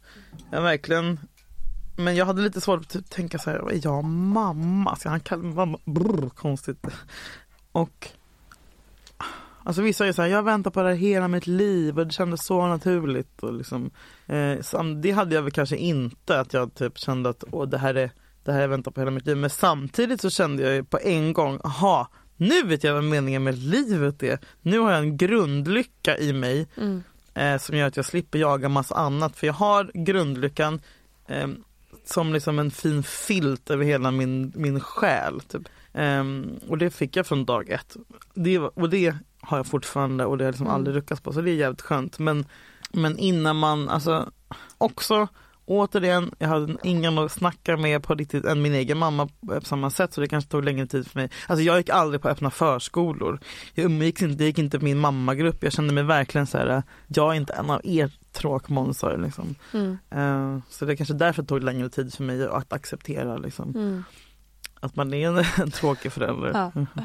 Jag verkligen men jag hade lite svårt att typ tänka så här, är jag mamma? Ska han kalla mig mamma? Brr, konstigt. Och Alltså vissa är så här, jag väntar på det här hela mitt liv och det kändes så naturligt. Och liksom, eh, sam- det hade jag väl kanske inte, att jag typ kände att Åh, det här är det här jag väntar på hela mitt liv. Men samtidigt så kände jag ju på en gång, aha, nu vet jag vad meningen med livet är. Nu har jag en grundlycka i mig Mm. eh, som gör att jag slipper jaga massa annat. För jag har grundlyckan eh, som liksom en fin filt över hela min, min själ. Typ. Ehm, och det fick jag från dag ett. Det, och det har jag fortfarande och det har jag liksom Mm. aldrig ruckats på. Så det är jävligt skönt. Men, men innan man, alltså också Återigen, jag hade ingen att snacka med på riktigt än min egen mamma på samma sätt så det kanske tog längre tid för mig. Alltså jag gick aldrig på öppna förskolor. Jag umgicks inte, det gick inte på min mammagrupp. Jag kände mig verkligen så här, jag är inte en av er tråkmånsar liksom. Mm. Eh, så det är kanske därför det tog längre tid för mig att acceptera liksom, Mm. att man är en, (laughs) en tråkig förälder. Ja. (laughs)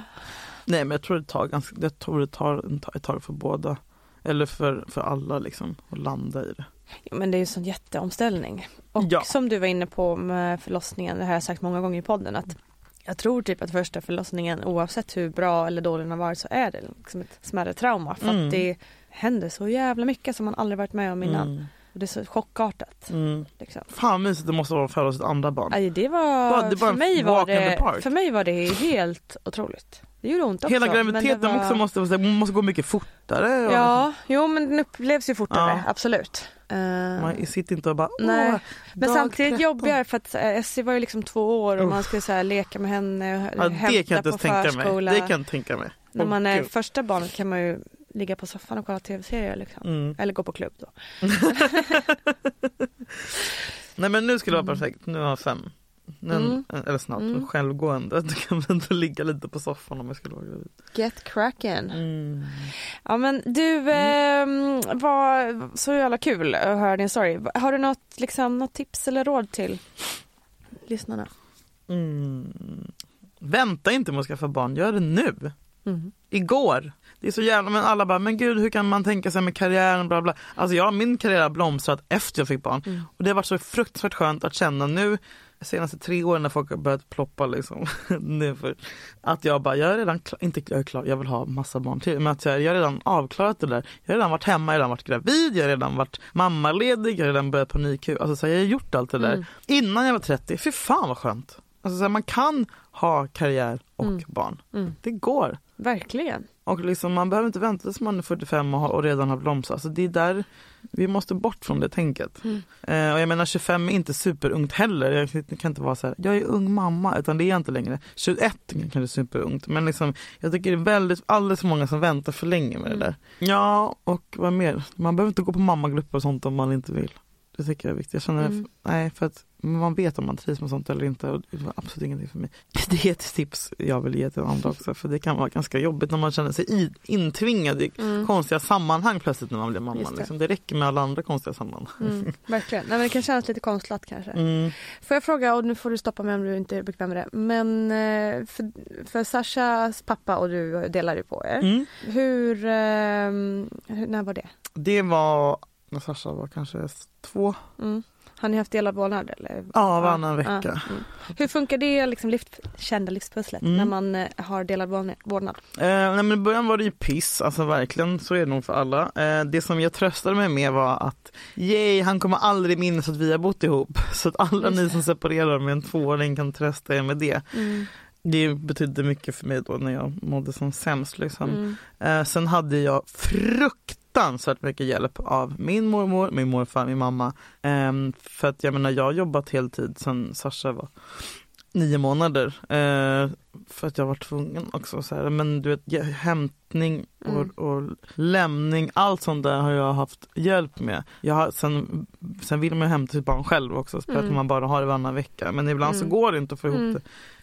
Nej men jag tror det tar, ganska, jag tror det tar ett tag för båda. Eller för, för alla liksom, att landa i det. Jo, men det är ju en sån jätteomställning. Och Ja. som du var inne på med förlossningen, det har jag sagt många gånger i podden, att jag tror typ att första förlossningen oavsett hur bra eller dålig den har varit så är det liksom ett smärre trauma för Mm. att det händer så jävla mycket som man aldrig varit med om innan. Mm. Och det är så chockartat. Mm. Liksom. Fan mysigt det måste vara att föda sitt andra barn. Aj, det var, Bara- det var för, mig var det, för mig var det helt otroligt. Det gjorde ont också. Hela men graviditeten var- också måste, måste gå mycket fortare. och Ja, jo men den upplevs ju fortare, Ja. absolut. Eh, Man sitter inte och bara Nej, Åh, Men dag samtidigt 13. jobbigare för att eh, Essie var ju liksom två år och Uff. man skulle så här, leka med henne och Ja, det kan jag hämta inte på tänka mig. förskola. Det kan jag inte tänka mig. När man är Gud. första barnet kan man ju ligga på soffan och kolla tv-serier liksom. Mm. Eller gå på klubb då. (laughs) Nej men nu skulle det vara perfekt, nu har jag fem. Nu, Mm. Eller snabbt, Mm. självgående. Du kan väl inte ligga lite på soffan om jag skulle vara gravid. Get cracking. Mm. Ja men du, eh, var så jävla kul att höra din story. Har du något, liksom, något tips eller råd till lyssnarna? Mm. Vänta inte med att skaffa barn, gör det nu. Mm. Igår. Det är så jävla, men alla bara, men gud hur kan man tänka sig med karriären, bla bla. Alltså jag, min karriär har blomstrat efter jag fick barn. Mm. Och det har varit så fruktansvärt skönt att känna nu, de senaste tre åren när folk har börjat ploppa liksom. (laughs) för, att jag bara, jag är redan klar, inte jag är klar, jag vill ha massa barn till. Men att jag, jag har redan avklarat det där. Jag har redan varit hemma, jag har redan varit gravid, jag har redan varit mammaledig, jag har redan börjat på NICU. Alltså så här, jag har gjort allt det där. Mm. Innan jag var 30, fy fan vad skönt. Alltså så här, man kan ha karriär och Mm. barn. Mm. Det går. Verkligen. Och liksom, man behöver inte vänta tills man är 45 och, har, och redan har blomstrat. Alltså det är där vi måste bort från det tänket. Mm. Eh, och jag menar 25 är inte superungt heller. Jag kan- inte vara så här, jag är ung mamma, utan det är jag inte längre. 21 kanske är superungt, men liksom, jag tycker det är väldigt, alldeles för många som väntar för länge med Mm. det där. Ja, och vad mer? Man behöver inte gå på mammagrupper och sånt om man inte vill. Det tycker jag är viktigt. Jag känner, Mm. nej för att man vet om man trivs med sånt eller inte och det var absolut ingenting för mig. (laughs) Det är ett tips jag vill ge till andra (laughs) också för det kan vara ganska jobbigt när man känner sig i, intvingad i Mm. konstiga sammanhang plötsligt när man blir mamma. Det. Liksom. det räcker med alla andra konstiga sammanhang. Mm. Verkligen. Nej, men det kan kännas lite konstlat kanske. Mm. Får jag fråga, och nu får du stoppa mig om du inte är bekväm med det, men eh, för, för Sashas pappa och du delar ju på er. Mm. Hur, ehm, hur, när var det? Det var när Sasha var kanske två, Mm. Har ni haft delad vårdnad? Eller? ja varannan Ja, vecka. mm. Hur funkar det liksom liv, kända livspusslet Mm. när man eh, har delad vårdnad-? Eh, nej, men I början var det ju piss, alltså verkligen, så är det nog för alla. Eh, det som jag tröstade mig med var att yay, han kommer aldrig minnas att vi har bott ihop. (laughs) Så att alla Just ni det. som separerar med en tvååring kan trösta er med det. Mm. Det betydde mycket för mig då när jag mådde som sämst. Liksom. Mm. Eh, sen hade jag fruktansvärt mycket hjälp av min mormor, min morfar, min mamma. Ehm, för att jag menar jag har jobbat heltid sedan Sasha var nio månader. Eh, för att jag var tvungen också. Så här. Men du vet, hämtning och, Mm. och lämning, allt sånt där har jag haft hjälp med. Jag har, sen, sen vill man ju hämta sitt barn själv också, speciellt Mm. man bara har det varannan vecka. Men ibland så Mm. går det inte att få ihop Mm.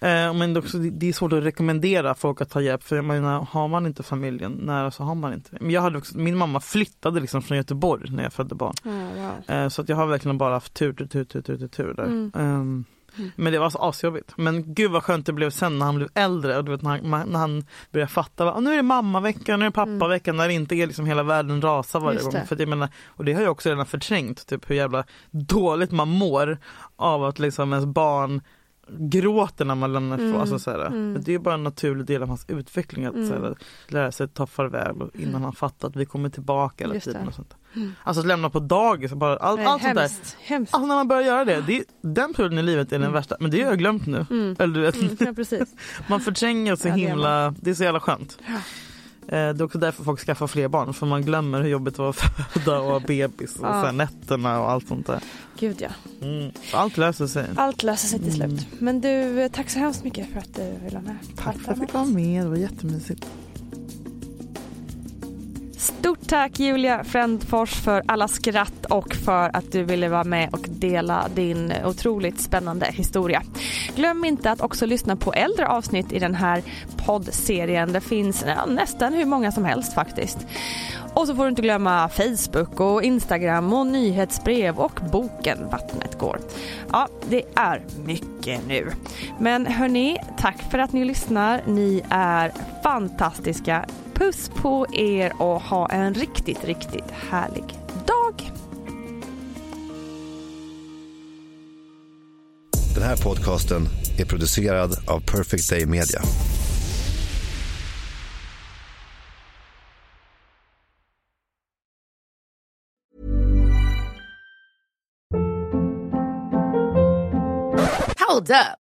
det. Eh, men det är, också, det är svårt att rekommendera folk att ta hjälp för jag menar, har man inte familjen nära så har man inte det. Men jag hade också, min mamma flyttade liksom från Göteborg när jag födde barn. Wow. Eh, så att jag har verkligen bara haft tur, tur, tur, tur, tur, tur, tur där. Mm. Mm. Men det var så asjobbigt. Men gud vad skönt det blev sen när han blev äldre och du vet när han, när han började fatta att nu är det mammaveckan, nu är det pappaveckan när det inte är liksom hela världen rasar varje Mm. Just gång. det. För jag menar, och det har jag också redan förträngt, typ hur jävla dåligt man mår av att liksom ens barn gråter när man lämnar ifrån. Mm. Alltså, så här, Mm. Det är bara en naturlig del av hans utveckling att Mm. så här, lära sig ta farväl innan han fattar att vi kommer tillbaka hela Just tiden. det. Och sånt. Mm. Alltså att lämna på dagis, bara, all, allt sånt där. hemskt. Alltså när man börjar göra det, det är, den perioden i livet är den värsta. Men det har jag glömt nu. Mm. Eller du vet, Mm, ja, precis. (laughs) man förtränger så Ja, himla, det är så jävla skönt. Ja. Eh, Det är också därför folk skaffar fler barn, för man glömmer hur jobbigt det var att (laughs) föda och ha bebis och Ja. här, nätterna och allt sånt där. Gud ja. Mm. Allt löser sig. Allt löser sig till Mm. slut. Men du, eh, tack så hemskt mycket för att du ville vara med. Tack för att jag fick vara med, det var jättemysigt. Stort tack Julia Frändfors för alla skratt och för att du ville vara med och dela din otroligt spännande historia. Glöm inte att också lyssna på äldre avsnitt i den här poddserien. Det finns ja, nästan hur många som helst faktiskt. Och så får du inte glömma Facebook och Instagram och nyhetsbrev och boken Vattnet går. Ja, det är mycket nu. Men hörni, tack för att ni lyssnar. Ni är fantastiska. Puss på er och ha en riktigt, riktigt härlig dag. Den här podcasten är producerad av Perfect Day Media. Hold up.